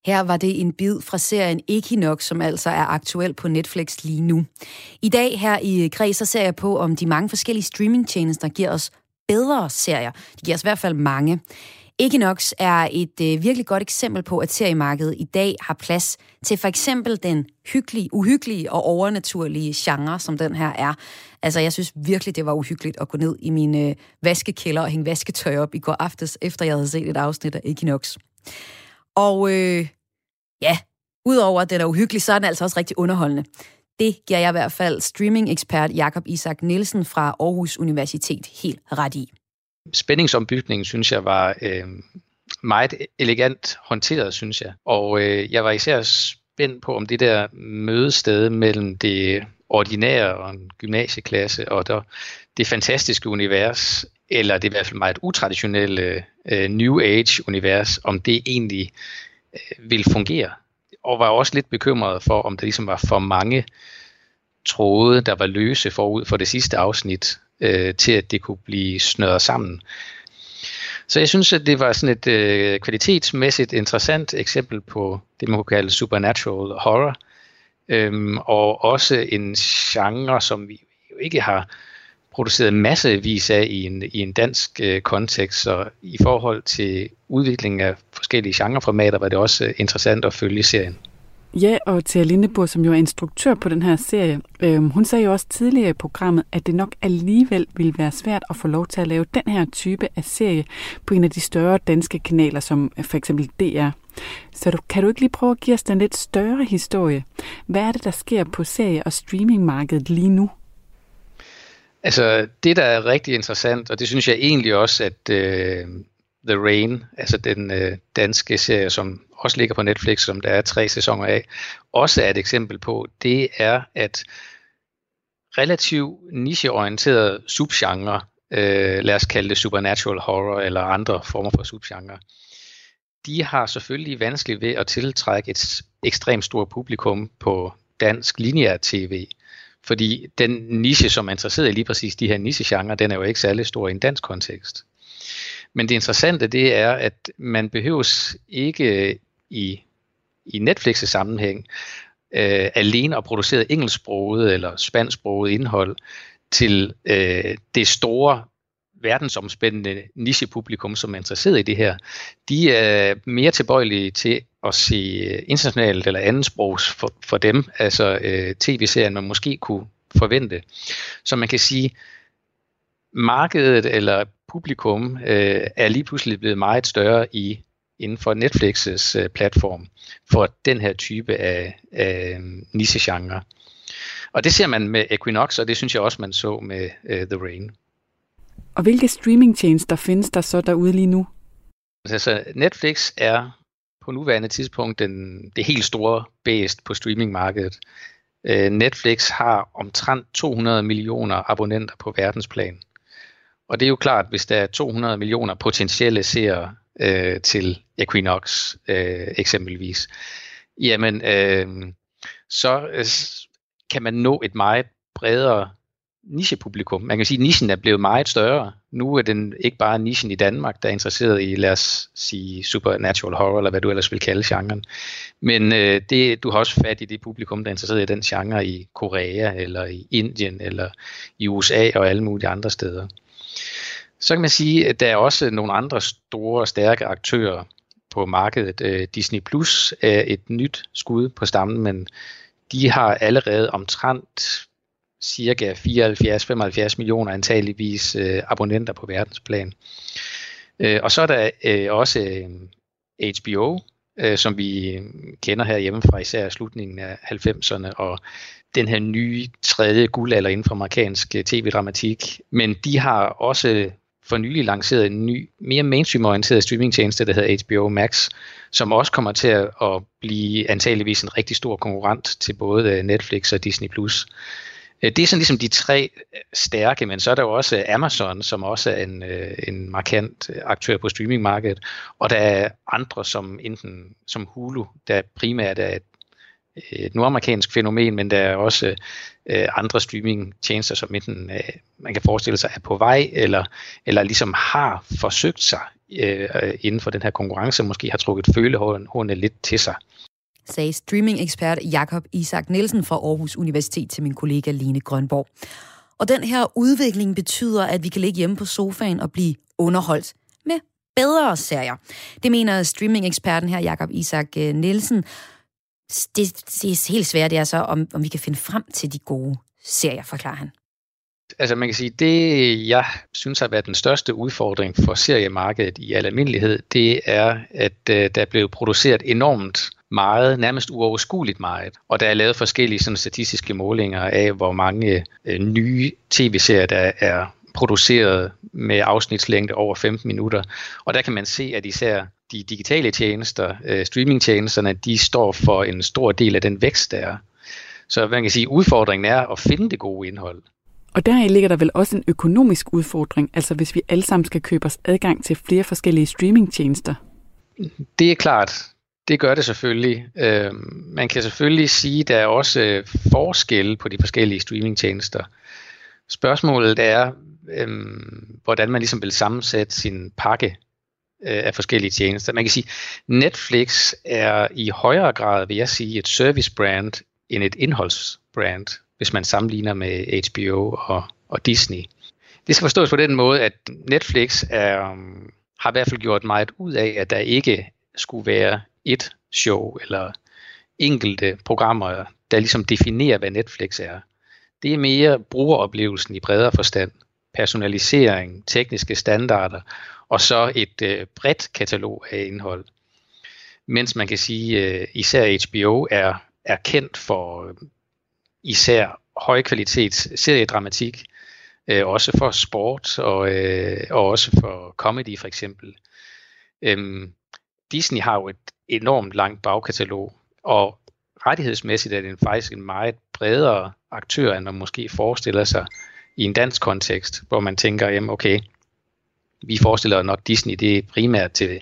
Her var det en bid fra serien Equinox, som altså er aktuel på Netflix lige nu. I dag her i Græs, ser jeg på, om de mange forskellige streamingtjenester giver os bedre serier. De giver os i hvert fald mange. Equinox er et øh, virkelig godt eksempel på, at seriemarkedet i dag har plads til for eksempel den hyggelige, uhyggelige og overnaturlige genre, som den her er. Altså, jeg synes virkelig, det var uhyggeligt at gå ned i min øh, vaskekælder og hænge vasketøj op i går aftes, efter jeg havde set et afsnit af Equinox. Og øh, ja, udover at det er uhyggeligt, så er den altså også rigtig underholdende. Det giver jeg i hvert fald streaming-ekspert Jakob Isak Nielsen fra Aarhus Universitet helt ret i. Spændingsombytningen, synes jeg, var øh, meget elegant håndteret, synes jeg. Og øh, jeg var især spændt på, om det der mødested mellem det ordinære og en gymnasieklasse og der, det fantastiske univers, eller det er i hvert fald meget utraditionelle øh, New Age-univers, om det egentlig øh, vil fungere. Og var også lidt bekymret for, om der ligesom var for mange tråde, der var løse forud for det sidste afsnit, øh, til at det kunne blive snøret sammen. Så jeg synes, at det var sådan et øh, kvalitetsmæssigt interessant eksempel på det, man kunne kalde supernatural horror, øhm, og også en genre, som vi jo ikke har produceret massevis af i en, i en dansk øh, kontekst, så i forhold til udviklingen af forskellige genreformater var det også øh, interessant at følge serien. Ja, og til Lindebur, som jo er instruktør på den her serie, øh, hun sagde jo også tidligere i programmet, at det nok alligevel ville være svært at få lov til at lave den her type af serie på en af de større danske kanaler, som øh, for eksempel DR. Så du, kan du ikke lige prøve at give os den lidt større historie? Hvad er det, der sker på serie- og streamingmarkedet lige nu? Altså, det der er rigtig interessant, og det synes jeg egentlig også, at øh, The Rain, altså den øh, danske serie, som også ligger på Netflix, som der er tre sæsoner af, også er et eksempel på, det er, at relativt nicheorienterede subgenre, øh, lad os kalde det supernatural horror eller andre former for subgenre, de har selvfølgelig vanskeligt ved at tiltrække et ekstremt stort publikum på dansk lineær tv. Fordi den niche, som er interesseret i lige præcis de her nichegenre, den er jo ikke særlig stor i en dansk kontekst. Men det interessante, det er, at man behøves ikke i, i Netflix' sammenhæng øh, alene at producere engelsksproget eller spansksproget indhold til øh, det store verdensomspændende nichepublikum, som er interesseret i det her, de er mere tilbøjelige til at se internationalt eller andet sprogs for, for dem, altså øh, tv-serien, man måske kunne forvente. Så man kan sige, markedet eller publikum øh, er lige pludselig blevet meget større i inden for Netflix's øh, platform for den her type af, af niche-genre. Og det ser man med Equinox, og det synes jeg også, man så med øh, The Rain. Og hvilke streamingtjenester findes der så derude lige nu? Altså Netflix er på nuværende tidspunkt den, det helt store bæst på streamingmarkedet. Øh, Netflix har omtrent 200 millioner abonnenter på verdensplan. Og det er jo klart, hvis der er 200 millioner potentielle seere øh, til Equinox øh, eksempelvis, jamen øh, så øh, kan man nå et meget bredere nichepublikum. Man kan sige, at nichen er blevet meget større. Nu er den ikke bare nichen i Danmark, der er interesseret i, lad os sige, supernatural horror, eller hvad du ellers vil kalde genren. Men øh, det, du har også fat i det publikum, der er interesseret i den genre i Korea, eller i Indien, eller i USA og alle mulige andre steder. Så kan man sige, at der er også nogle andre store, og stærke aktører på markedet. Øh, Disney Plus er et nyt skud på stammen, men de har allerede omtrent cirka 74-75 millioner antageligvis øh, abonnenter på verdensplan. Øh, og så er der øh, også øh, HBO, øh, som vi kender her hjemme fra især slutningen af 90'erne, og den her nye tredje guldalder inden for amerikansk øh, tv-dramatik. Men de har også for nylig lanceret en ny, mere mainstream-orienteret streamingtjeneste, der hedder HBO Max, som også kommer til at blive antageligvis en rigtig stor konkurrent til både øh, Netflix og Disney+. Plus. Øh, det er sådan ligesom de tre øh, stærke, men så er der jo også Amazon, som også er en, en markant aktør på streamingmarkedet, og der er andre som enten som Hulu, der primært er et, et nordamerikansk fænomen, men der er også øh, andre streamingtjenester, som enten øh, man kan forestille sig er på vej, eller, eller ligesom har forsøgt sig øh, inden for den her konkurrence, måske har trukket følehårene lidt til sig sagde streamingekspert Jakob Isak Nielsen fra Aarhus Universitet til min kollega Line Grønborg. Og den her udvikling betyder, at vi kan ligge hjemme på sofaen og blive underholdt med bedre serier. Det mener streamingeksperten her, Jakob Isak øh, Nielsen. Det, det er helt svært, det er så, om, om vi kan finde frem til de gode serier, forklarer han. Altså man kan sige, det jeg synes har været den største udfordring for seriemarkedet i al almindelighed, det er, at øh, der er blevet produceret enormt meget, nærmest uoverskueligt meget. Og der er lavet forskellige sådan, statistiske målinger af, hvor mange øh, nye tv-serier, der er produceret med afsnitslængde over 15 minutter. Og der kan man se, at især de digitale tjenester, øh, streamingtjenesterne, de står for en stor del af den vækst, der er. Så man kan sige, at udfordringen er at finde det gode indhold. Og der ligger der vel også en økonomisk udfordring, altså hvis vi alle sammen skal købe os adgang til flere forskellige streamingtjenester. Det er klart. Det gør det selvfølgelig. Øh, man kan selvfølgelig sige, at der er også øh, forskelle på de forskellige streamingtjenester. Spørgsmålet er, øh, hvordan man ligesom vil sammensætte sin pakke øh, af forskellige tjenester. Man kan sige, Netflix er i højere grad, vil jeg sige, et service brand end et indholdsbrand, hvis man sammenligner med HBO og, og Disney. Det skal forstås på den måde, at Netflix er, øhm, har i hvert fald gjort meget ud af, at der ikke skulle være et show eller enkelte programmer, der ligesom definerer, hvad Netflix er. Det er mere brugeroplevelsen i bredere forstand, personalisering, tekniske standarder og så et øh, bredt katalog af indhold. Mens man kan sige, øh, især HBO er, er kendt for øh, især højkvalitets seriedramatik, øh, også for sport og, øh, og også for comedy for eksempel. Øhm, Disney har jo et enormt langt bagkatalog, og rettighedsmæssigt er det faktisk en meget bredere aktør, end man måske forestiller sig i en dansk kontekst, hvor man tænker, jamen okay, vi forestiller nok Disney, det er primært til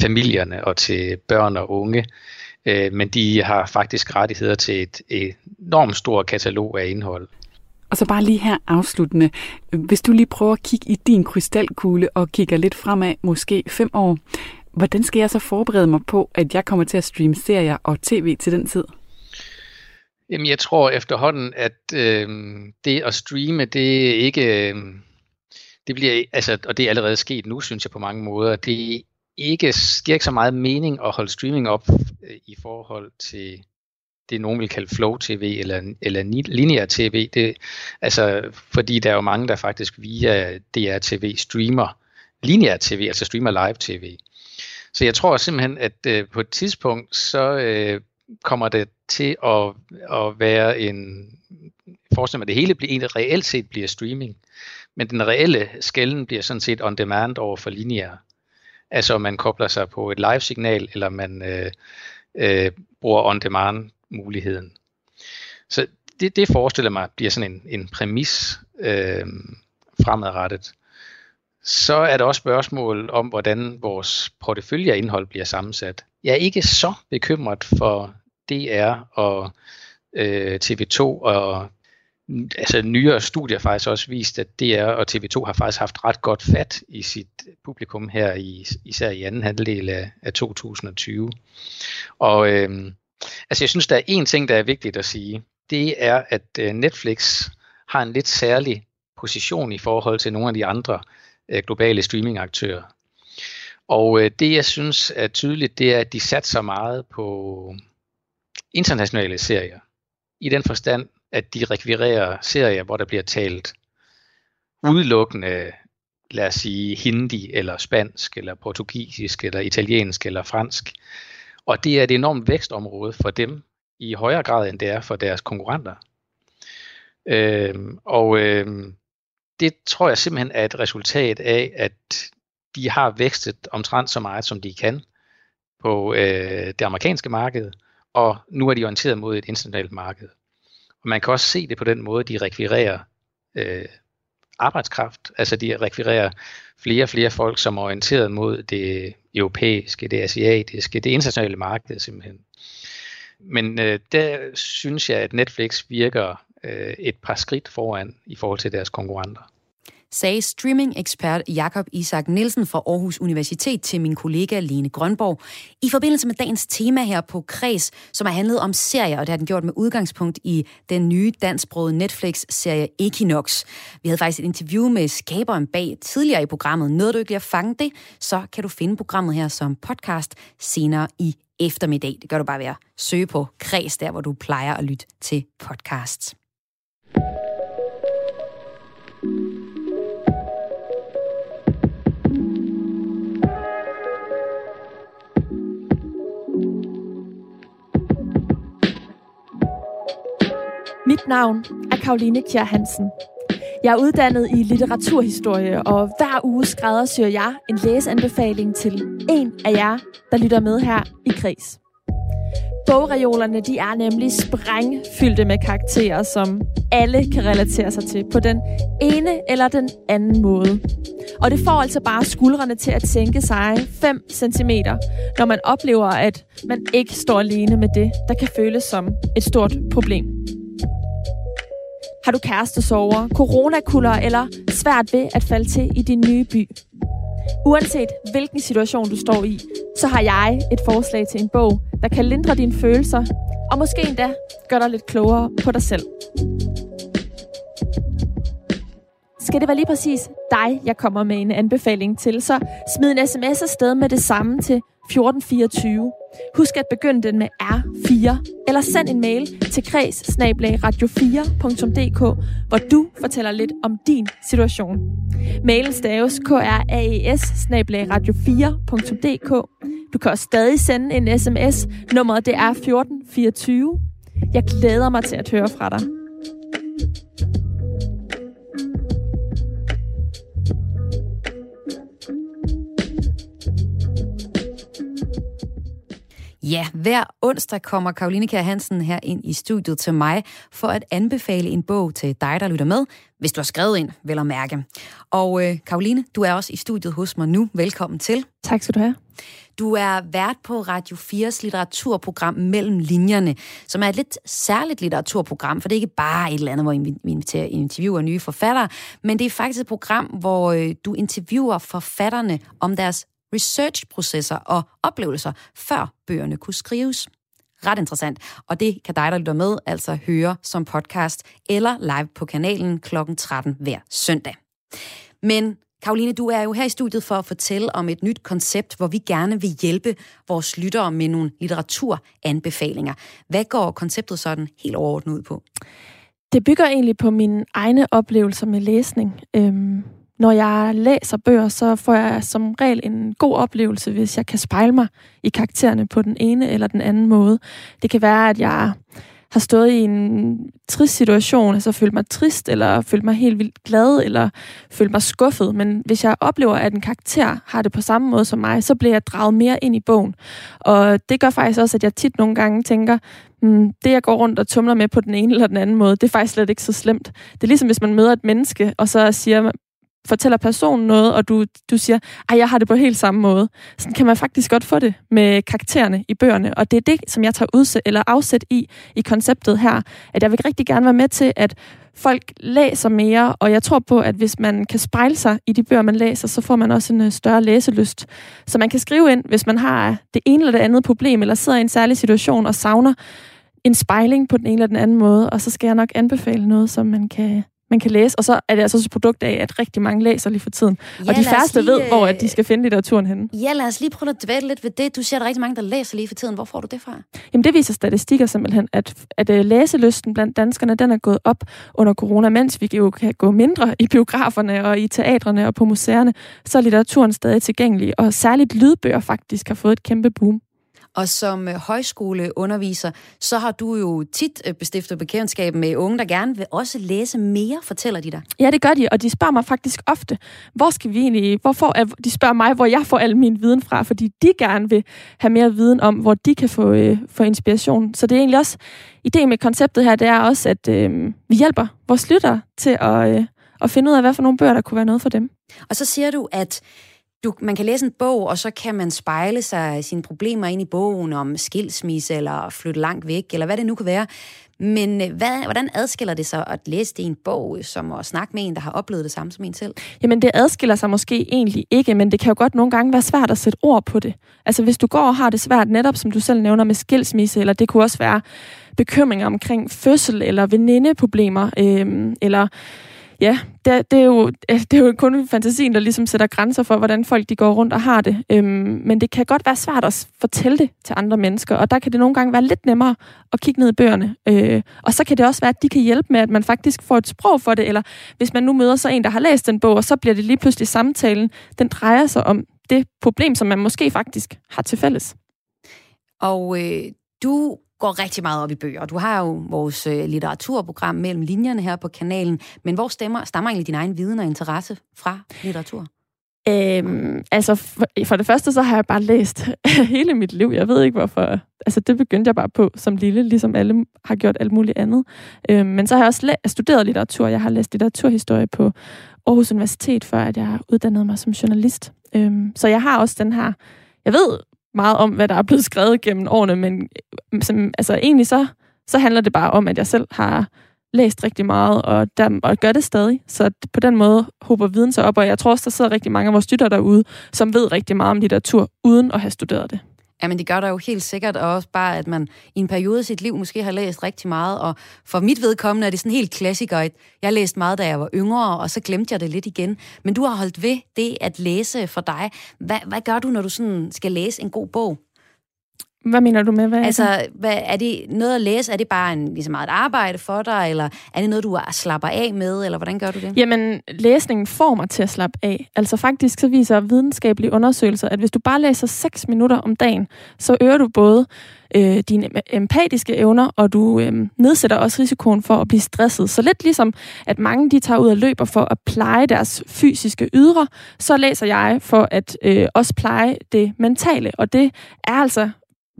familierne og til børn og unge, øh, men de har faktisk rettigheder til et enormt stort katalog af indhold. Og så bare lige her afsluttende. Hvis du lige prøver at kigge i din krystalkugle og kigger lidt fremad, måske fem år, Hvordan skal jeg så forberede mig på, at jeg kommer til at streame serier og tv til den tid? Jamen, jeg tror efterhånden, at øh, det at streame, det er ikke... Øh, det bliver, altså, og det er allerede sket nu, synes jeg på mange måder. Det ikke, giver ikke så meget mening at holde streaming op øh, i forhold til det, nogen vil kalde flow tv eller, eller linear tv. Det, altså, fordi der er jo mange, der faktisk via DR TV streamer linear tv, altså streamer live tv. Så jeg tror simpelthen, at øh, på et tidspunkt, så øh, kommer det til at, at være en, forestil mig, at det hele bliver, egentlig reelt set bliver streaming, men den reelle skælden bliver sådan set on demand over for lineær. Altså man kobler sig på et live signal, eller man øh, øh, bruger on demand muligheden. Så det, det forestiller mig bliver sådan en, en præmis øh, fremadrettet. Så er der også spørgsmål om, hvordan vores portefølje af indhold bliver sammensat. Jeg er ikke så bekymret for DR og øh, TV2 og altså nyere studier faktisk også vist, at DR og TV2 har faktisk haft ret godt fat i sit publikum her, i, især i anden halvdel af, af 2020. Og øh, altså jeg synes, der er en ting, der er vigtigt at sige. Det er, at øh, Netflix har en lidt særlig position i forhold til nogle af de andre øh, globale streamingaktører. Og øh, det jeg synes er tydeligt, det er, at de satser meget på internationale serier. I den forstand, at de rekvirerer serier, hvor der bliver talt udelukkende, lad os sige, hindi eller spansk eller portugisisk eller italiensk eller fransk. Og det er et enormt vækstområde for dem i højere grad, end det er for deres konkurrenter. Øhm, og øhm, det tror jeg simpelthen er et resultat af, at de har vækstet omtrent så meget, som de kan på øh, det amerikanske marked, og nu er de orienteret mod et internationalt marked. Og man kan også se det på den måde, de rekvirerer øh, arbejdskraft, altså de rekvirerer flere og flere folk, som er orienteret mod det europæiske, det asiatiske, det internationale marked simpelthen. Men øh, der synes jeg, at Netflix virker øh, et par skridt foran i forhold til deres konkurrenter sagde streaming-ekspert Jakob Isak Nielsen fra Aarhus Universitet til min kollega Lene Grønborg i forbindelse med dagens tema her på Kreds, som har handlet om serier, og det har den gjort med udgangspunkt i den nye dansksprogede Netflix-serie Equinox. Vi havde faktisk et interview med skaberen bag tidligere i programmet. Noget du ikke lige at fange det, så kan du finde programmet her som podcast senere i eftermiddag. Det gør du bare ved at søge på Kreds, der hvor du plejer at lytte til podcasts. Mit navn er Karoline Kjær Hansen. Jeg er uddannet i litteraturhistorie, og hver uge skræddersyr jeg en læseanbefaling til en af jer, der lytter med her i Kris. Bogreolerne de er nemlig sprængfyldte med karakterer, som alle kan relatere sig til på den ene eller den anden måde. Og det får altså bare skuldrene til at tænke sig 5 cm, når man oplever, at man ikke står alene med det, der kan føles som et stort problem. Har du kærestesover, coronakuller eller svært ved at falde til i din nye by? Uanset hvilken situation du står i, så har jeg et forslag til en bog, der kan lindre dine følelser, og måske endda gøre dig lidt klogere på dig selv. Skal det være lige præcis dig, jeg kommer med en anbefaling til, så smid en sms afsted med det samme til 1424. Husk at begynde den med R4, eller send en mail til kreds radio4.dk, hvor du fortæller lidt om din situation. Mailen staves kraes radio4.dk. Du kan også stadig sende en sms. Nummeret det er 1424. Jeg glæder mig til at høre fra dig. Ja, hver onsdag kommer Karoline Kjær Hansen her ind i studiet til mig for at anbefale en bog til dig, der lytter med, hvis du har skrevet ind, vel at mærke. Og øh, Karoline, du er også i studiet hos mig nu. Velkommen til. Tak skal du have. Du er vært på Radio 4's litteraturprogram Mellem Linjerne, som er et lidt særligt litteraturprogram, for det er ikke bare et eller andet, hvor vi inviterer interviewer nye forfattere, men det er faktisk et program, hvor øh, du interviewer forfatterne om deres researchprocesser og oplevelser, før bøgerne kunne skrives. Ret interessant, og det kan dig, der lytter med, altså høre som podcast eller live på kanalen kl. 13 hver søndag. Men Karoline, du er jo her i studiet for at fortælle om et nyt koncept, hvor vi gerne vil hjælpe vores lyttere med nogle litteraturanbefalinger. Hvad går konceptet sådan helt overordnet ud på? Det bygger egentlig på mine egne oplevelser med læsning. Øhm, når jeg læser bøger, så får jeg som regel en god oplevelse, hvis jeg kan spejle mig i karaktererne på den ene eller den anden måde. Det kan være, at jeg har stået i en trist situation, altså følt mig trist, eller følt mig helt vildt glad, eller følt mig skuffet. Men hvis jeg oplever, at en karakter har det på samme måde som mig, så bliver jeg draget mere ind i bogen. Og det gør faktisk også, at jeg tit nogle gange tænker, hmm, det jeg går rundt og tumler med på den ene eller den anden måde, det er faktisk slet ikke så slemt. Det er ligesom, hvis man møder et menneske, og så siger fortæller personen noget, og du, du siger, at jeg har det på helt samme måde. Sådan kan man faktisk godt få det med karaktererne i bøgerne, og det er det, som jeg tager udsæt, eller afsæt i, i konceptet her, at jeg vil rigtig gerne være med til, at folk læser mere, og jeg tror på, at hvis man kan spejle sig i de bøger, man læser, så får man også en øh, større læselyst. Så man kan skrive ind, hvis man har det ene eller det andet problem, eller sidder i en særlig situation og savner en spejling på den ene eller den anden måde, og så skal jeg nok anbefale noget, som man kan man kan læse, og så er det altså også et produkt af, at rigtig mange læser lige for tiden. Ja, og de færreste lige, ved, hvor at de skal finde litteraturen henne. Ja, lad os lige prøve at dvæle lidt ved det. Du siger, at der er rigtig mange, der læser lige for tiden. Hvor får du det fra? Jamen, det viser statistikker simpelthen, at, at uh, læselysten blandt danskerne, den er gået op under corona, mens vi jo kan gå mindre i biograferne og i teatrene og på museerne, så er litteraturen stadig tilgængelig, og særligt lydbøger faktisk har fået et kæmpe boom. Og som øh, højskoleunderviser, så har du jo tit øh, bestiftet bekendtskab med unge, der gerne vil også læse mere, fortæller de dig. Ja, det gør de, og de spørger mig faktisk ofte, hvor skal vi egentlig, hvorfor, de spørger mig, hvor jeg får al min viden fra, fordi de gerne vil have mere viden om, hvor de kan få, øh, få inspiration. Så det er egentlig også, ideen med konceptet her, det er også, at øh, vi hjælper vores lyttere til at, øh, at finde ud af, hvad for nogle bøger, der kunne være noget for dem. Og så siger du, at du, man kan læse en bog, og så kan man spejle sig sine problemer ind i bogen om skilsmisse, eller flytte langt væk, eller hvad det nu kan være. Men øh, hvad, hvordan adskiller det sig at læse det i en bog, øh, som at snakke med en, der har oplevet det samme som en selv? Jamen, det adskiller sig måske egentlig ikke, men det kan jo godt nogle gange være svært at sætte ord på det. Altså, hvis du går og har det svært netop, som du selv nævner, med skilsmisse, eller det kunne også være bekymringer omkring fødsel, eller venindeproblemer, øh, eller ja, det, det, er jo, det er jo kun fantasien, der ligesom sætter grænser for, hvordan folk de går rundt og har det. Øhm, men det kan godt være svært at fortælle det til andre mennesker, og der kan det nogle gange være lidt nemmere at kigge ned i bøgerne. Øh, og så kan det også være, at de kan hjælpe med, at man faktisk får et sprog for det, eller hvis man nu møder så en, der har læst den bog, og så bliver det lige pludselig samtalen, den drejer sig om det problem, som man måske faktisk har til fælles. Og øh, du går rigtig meget op i bøger. Du har jo vores øh, litteraturprogram mellem linjerne her på kanalen, men hvor stemmer, stammer egentlig din egen viden og interesse fra litteratur? Øhm, altså, for, for det første, så har jeg bare læst hele mit liv. Jeg ved ikke, hvorfor. Altså, det begyndte jeg bare på som lille, ligesom alle har gjort alt muligt andet. Øhm, men så har jeg også studeret litteratur. Jeg har læst litteraturhistorie på Aarhus Universitet, før at jeg uddannede mig som journalist. Øhm, så jeg har også den her... Jeg ved meget om, hvad der er blevet skrevet gennem årene, men øh, som, altså, egentlig så, så handler det bare om, at jeg selv har læst rigtig meget, og, der, og gør det stadig. Så på den måde håber viden sig op, og jeg tror også, der sidder rigtig mange af vores lyttere derude, som ved rigtig meget om litteratur, uden at have studeret det. Jamen det gør der jo helt sikkert, og også bare, at man i en periode af sit liv måske har læst rigtig meget, og for mit vedkommende er det sådan helt klassiker. Jeg læste meget, da jeg var yngre, og så glemte jeg det lidt igen. Men du har holdt ved det at læse for dig. Hvad, hvad gør du, når du sådan skal læse en god bog? Hvad mener du med, hvad Altså, hvad, er det noget at læse? Er det bare en, ligesom meget et arbejde for dig, eller er det noget, du slapper af med, eller hvordan gør du det? Jamen, læsningen får mig til at slappe af. Altså faktisk så viser videnskabelige undersøgelser, at hvis du bare læser 6 minutter om dagen, så øger du både øh, dine empatiske evner, og du øh, nedsætter også risikoen for at blive stresset. Så lidt ligesom, at mange de tager ud og løber for at pleje deres fysiske ydre, så læser jeg for at øh, også pleje det mentale. Og det er altså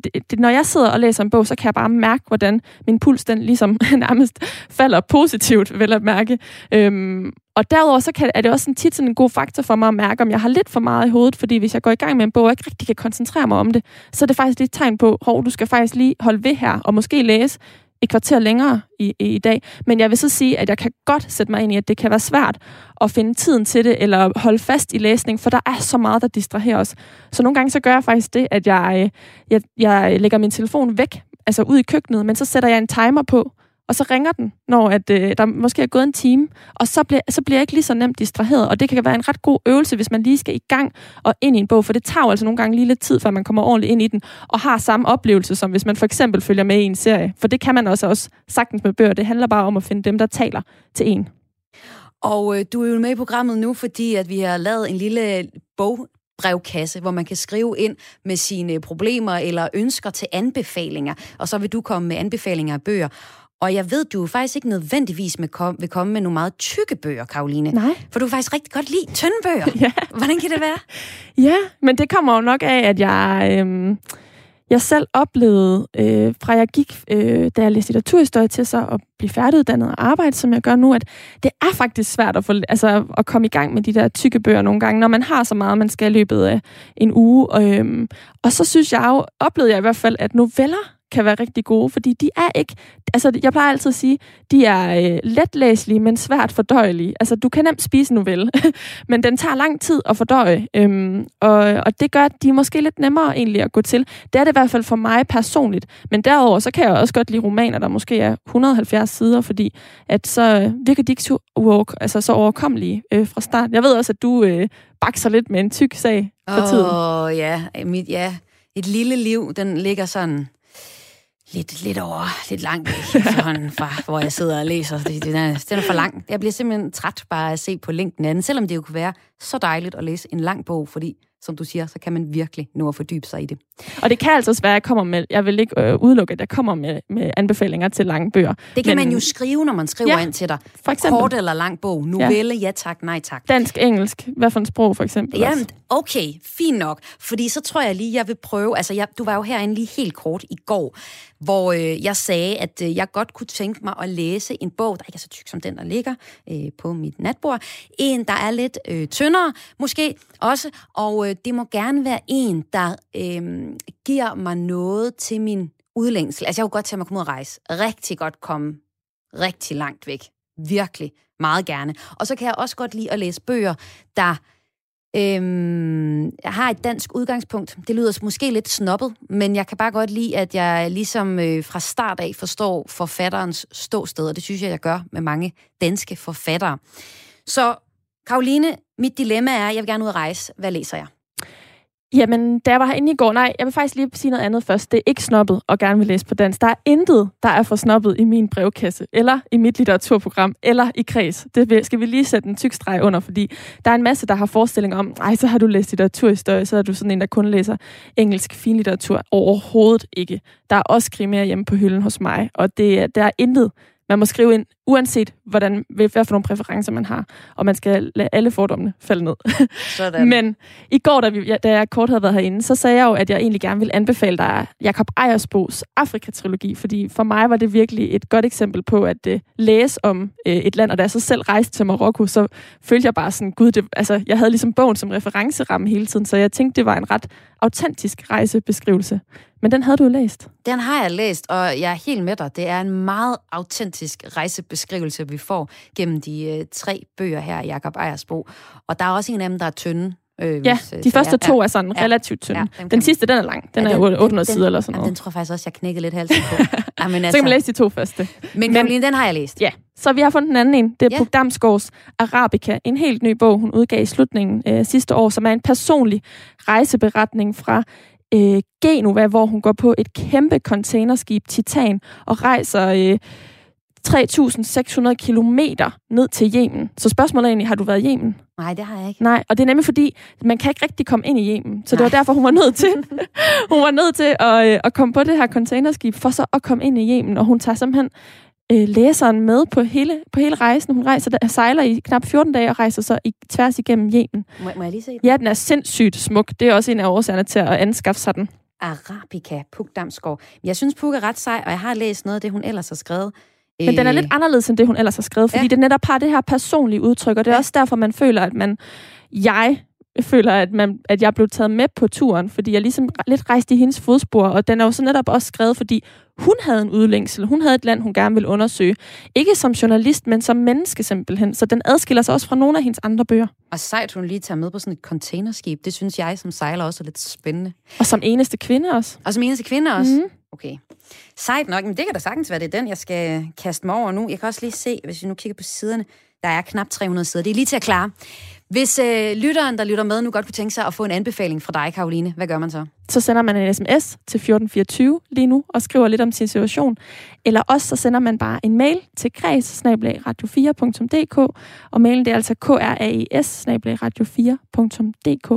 det, det, når jeg sidder og læser en bog, så kan jeg bare mærke, hvordan min puls den ligesom nærmest falder positivt, vel at mærke. Øhm, og derudover så kan, er det også en tit sådan en god faktor for mig at mærke, om jeg har lidt for meget i hovedet, fordi hvis jeg går i gang med en bog og ikke rigtig kan koncentrere mig om det, så er det faktisk et tegn på, hvor du skal faktisk lige holde ved her, og måske læse et kvarter længere i, i, i dag. Men jeg vil så sige, at jeg kan godt sætte mig ind i, at det kan være svært at finde tiden til det, eller holde fast i læsning, for der er så meget, der distraherer os. Så nogle gange så gør jeg faktisk det, at jeg, øh, jeg, jeg lægger min telefon væk, altså ud i køkkenet, men så sætter jeg en timer på, og så ringer den, når at, øh, der måske er gået en time, og så bliver, så bliver jeg ikke lige så nemt distraheret, og det kan være en ret god øvelse, hvis man lige skal i gang og ind i en bog, for det tager jo altså nogle gange lige lidt tid, før man kommer ordentligt ind i den, og har samme oplevelse, som hvis man for eksempel følger med i en serie, for det kan man også, også sagtens med bøger, det handler bare om at finde dem, der taler til en. Og øh, du er jo med i programmet nu, fordi at vi har lavet en lille bog, brevkasse, hvor man kan skrive ind med sine problemer eller ønsker til anbefalinger, og så vil du komme med anbefalinger af bøger. Og jeg ved, du faktisk ikke nødvendigvis med kom, vil komme med nogle meget tykke bøger, Karoline. Nej. For du kan faktisk rigtig godt lide tynde bøger. Ja. Hvordan kan det være? Ja, men det kommer jo nok af, at jeg... Øh, jeg selv oplevede, øh, fra jeg gik, øh, da jeg læste litteraturhistorie til så at blive færdiguddannet og arbejde, som jeg gør nu, at det er faktisk svært at, få, altså, at komme i gang med de der tykke bøger nogle gange, når man har så meget, man skal i løbet af en uge. Og, øh, og så synes jeg jo, oplevede jeg i hvert fald, at noveller kan være rigtig gode, fordi de er ikke... Altså, jeg plejer altid at sige, de er øh, letlæselige, men svært fordøjelige. Altså, du kan nemt spise en novelle, men den tager lang tid at fordøje, øhm, og, og det gør, at de er måske lidt nemmere egentlig at gå til. Det er det i hvert fald for mig personligt. Men derover så kan jeg også godt lide romaner, der måske er 170 sider, fordi at så øh, virker de ikke så, uover, altså, så overkommelige øh, fra start. Jeg ved også, at du øh, bakser lidt med en tyk sag for oh, tiden. Åh, ja. Mit, ja. Et lille liv, den ligger sådan lidt, lidt over, lidt langt væk fra, hvor jeg sidder og læser. Det, den, er, den er for lang. Jeg bliver simpelthen træt bare at se på længden af den, selvom det jo kunne være så dejligt at læse en lang bog, fordi som du siger, så kan man virkelig nå at fordybe sig i det. Og det kan altså også være, at jeg kommer med, jeg vil ikke øh, udelukke, at jeg kommer med, med anbefalinger til lange bøger. Det kan men, man jo skrive, når man skriver ja, ind til dig. For eksempel. Kort eller lang bog, novelle, ja, ja tak, nej tak. Dansk, engelsk, hvad for en sprog for eksempel? Jamen, okay, fint nok. Fordi så tror jeg lige, jeg vil prøve, altså jeg, du var jo herinde lige helt kort i går, hvor øh, jeg sagde, at øh, jeg godt kunne tænke mig at læse en bog, der ikke er så tyk som den, der ligger øh, på mit natbord. En, der er lidt øh, tyndere, måske også, og øh, det må gerne være en, der øh, giver mig noget til min udlængsel. Altså, jeg kunne godt tænke mig at komme ud og rejse. Rigtig godt komme rigtig langt væk. Virkelig. Meget gerne. Og så kan jeg også godt lide at læse bøger, der øhm, har et dansk udgangspunkt. Det lyder måske lidt snobbet, men jeg kan bare godt lide, at jeg ligesom øh, fra start af forstår forfatterens ståsted, og det synes jeg, jeg gør med mange danske forfattere. Så Karoline, mit dilemma er, at jeg vil gerne ud og rejse. Hvad læser jeg? Jamen, da jeg var herinde i går, nej, jeg vil faktisk lige sige noget andet først. Det er ikke snobbet og gerne vil læse på dansk. Der er intet, der er for snobbet i min brevkasse, eller i mit litteraturprogram, eller i kreds. Det skal vi lige sætte en tyk streg under, fordi der er en masse, der har forestillinger om, nej, så har du læst litteraturhistorie, så er du sådan en, der kun læser engelsk finlitteratur. Overhovedet ikke. Der er også krimier hjemme på hylden hos mig, og det, der er intet, man må skrive ind, uanset hvordan, hvad for nogle præferencer man har, og man skal lade alle fordommene falde ned. Sådan. Men i går, da, vi, da jeg kort havde været herinde, så sagde jeg jo, at jeg egentlig gerne ville anbefale dig Jakob Ejersbos Afrika-trilogi, fordi for mig var det virkelig et godt eksempel på at uh, læse om uh, et land, og da jeg så selv rejste til Marokko, så følte jeg bare sådan, gud, det, altså, jeg havde ligesom bogen som referenceramme hele tiden, så jeg tænkte, det var en ret autentisk rejsebeskrivelse. Men den havde du læst. Den har jeg læst, og jeg er helt med dig. Det er en meget autentisk rejsebeskrivelse, vi får gennem de øh, tre bøger her i Jakob Ejersbo. Og der er også en af dem, der er tynde. Øh, ja, hvis, de første to er sådan ja, relativt tynde. Ja, den sidste, den er lang. Den ja, den, er 800 den, sider eller sådan noget. Den tror jeg faktisk også, jeg knækkede lidt halsen på. ja, men altså, så kan man læse de to første. Men, men Karoline, den har jeg læst. Ja, så vi har fundet den anden en. Det er ja. Puk Damsgaards Arabica. En helt ny bog, hun udgav i slutningen øh, sidste år, som er en personlig rejseberetning fra øh, Genova, hvor hun går på et kæmpe containerskib, Titan, og rejser øh, 3.600 kilometer ned til Yemen. Så spørgsmålet er egentlig, har du været i Yemen? Nej, det har jeg ikke. Nej, og det er nemlig fordi, man kan ikke rigtig komme ind i Yemen. Så Nej. det var derfor, hun var nødt til, hun var nødt til at, øh, at komme på det her containerskib, for så at komme ind i Yemen. Og hun tager simpelthen øh, læseren med på hele, på hele rejsen. Hun rejser der, sejler i knap 14 dage og rejser så i, tværs igennem Yemen. Må, må jeg lige se den? Ja, den er sindssygt smuk. Det er også en af årsagerne til at anskaffe sig den. Arabica, Puk Damsgaard. Jeg synes, Puk er ret sej, og jeg har læst noget af det, hun ellers har skrevet. Men den er lidt anderledes end det, hun ellers har skrevet, fordi ja. det netop har det her personlige udtryk, og det er ja. også derfor, man føler, at man, jeg føler, at, man, at jeg blev taget med på turen, fordi jeg ligesom lidt rejste i hendes fodspor, og den er jo så netop også skrevet, fordi hun havde en udlængsel. Hun havde et land, hun gerne ville undersøge. Ikke som journalist, men som menneske simpelthen. Så den adskiller sig også fra nogle af hendes andre bøger. Og sejt, hun lige tager med på sådan et containerskib. Det synes jeg som sejler også er lidt spændende. Og som eneste kvinde også. Og som eneste kvinde også? Mm. Okay. Sejt nok, men det kan da sagtens være, det er den, jeg skal kaste mig over nu. Jeg kan også lige se, hvis vi nu kigger på siderne, der er knap 300 sider. Det er lige til at klare. Hvis øh, lytteren, der lytter med, nu godt kunne tænke sig at få en anbefaling fra dig, Karoline, hvad gør man så? Så sender man en sms til 1424 lige nu og skriver lidt om sin situation. Eller også så sender man bare en mail til kreds radio4.dk og mailen det er altså kraes radio4.dk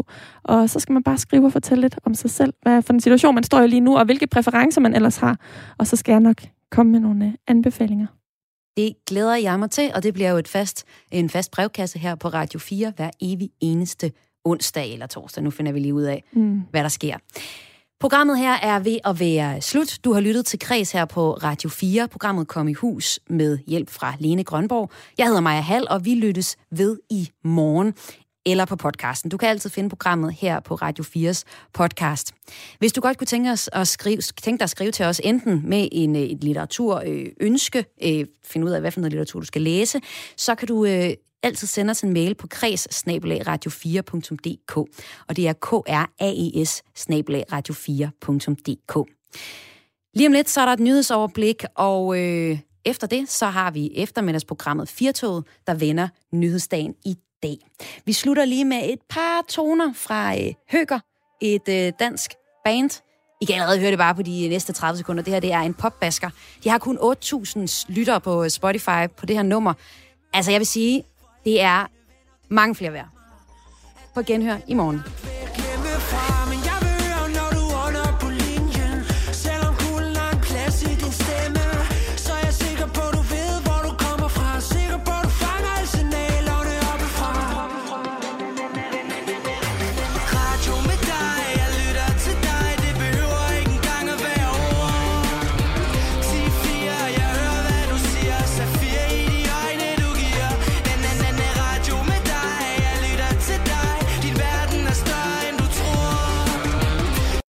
og så skal man bare skrive og fortælle lidt om sig selv, hvad for en situation man står i lige nu, og hvilke præferencer man ellers har. Og så skal jeg nok komme med nogle øh, anbefalinger. Det glæder jeg mig til, og det bliver jo et fast, en fast brevkasse her på Radio 4 hver evig eneste onsdag eller torsdag. Nu finder vi lige ud af, mm. hvad der sker. Programmet her er ved at være slut. Du har lyttet til Kreds her på Radio 4. Programmet kom i hus med hjælp fra Lene Grønborg. Jeg hedder Maja Hall, og vi lyttes ved i morgen eller på podcasten. Du kan altid finde programmet her på Radio 4's podcast. Hvis du godt kunne tænke, os at skrive, tænke dig at skrive til os, enten med en, øh, et litteraturønske, øh, øh, finde ud af, hvad for noget litteratur du skal læse, så kan du øh, altid sende os en mail på kreds radio4.dk, og det er k r a e s radio4.dk. Lige om lidt, så er der et nyhedsoverblik, og øh, efter det, så har vi eftermiddagsprogrammet Firtoget, der vender nyhedsdagen i dag. Vi slutter lige med et par toner fra øh, Høger, et øh, dansk band. I kan allerede høre det bare på de næste 30 sekunder. Det her det er en popbasker. De har kun 8.000 lyttere på øh, Spotify på det her nummer. Altså jeg vil sige, det er mange flere værd. På genhør i morgen.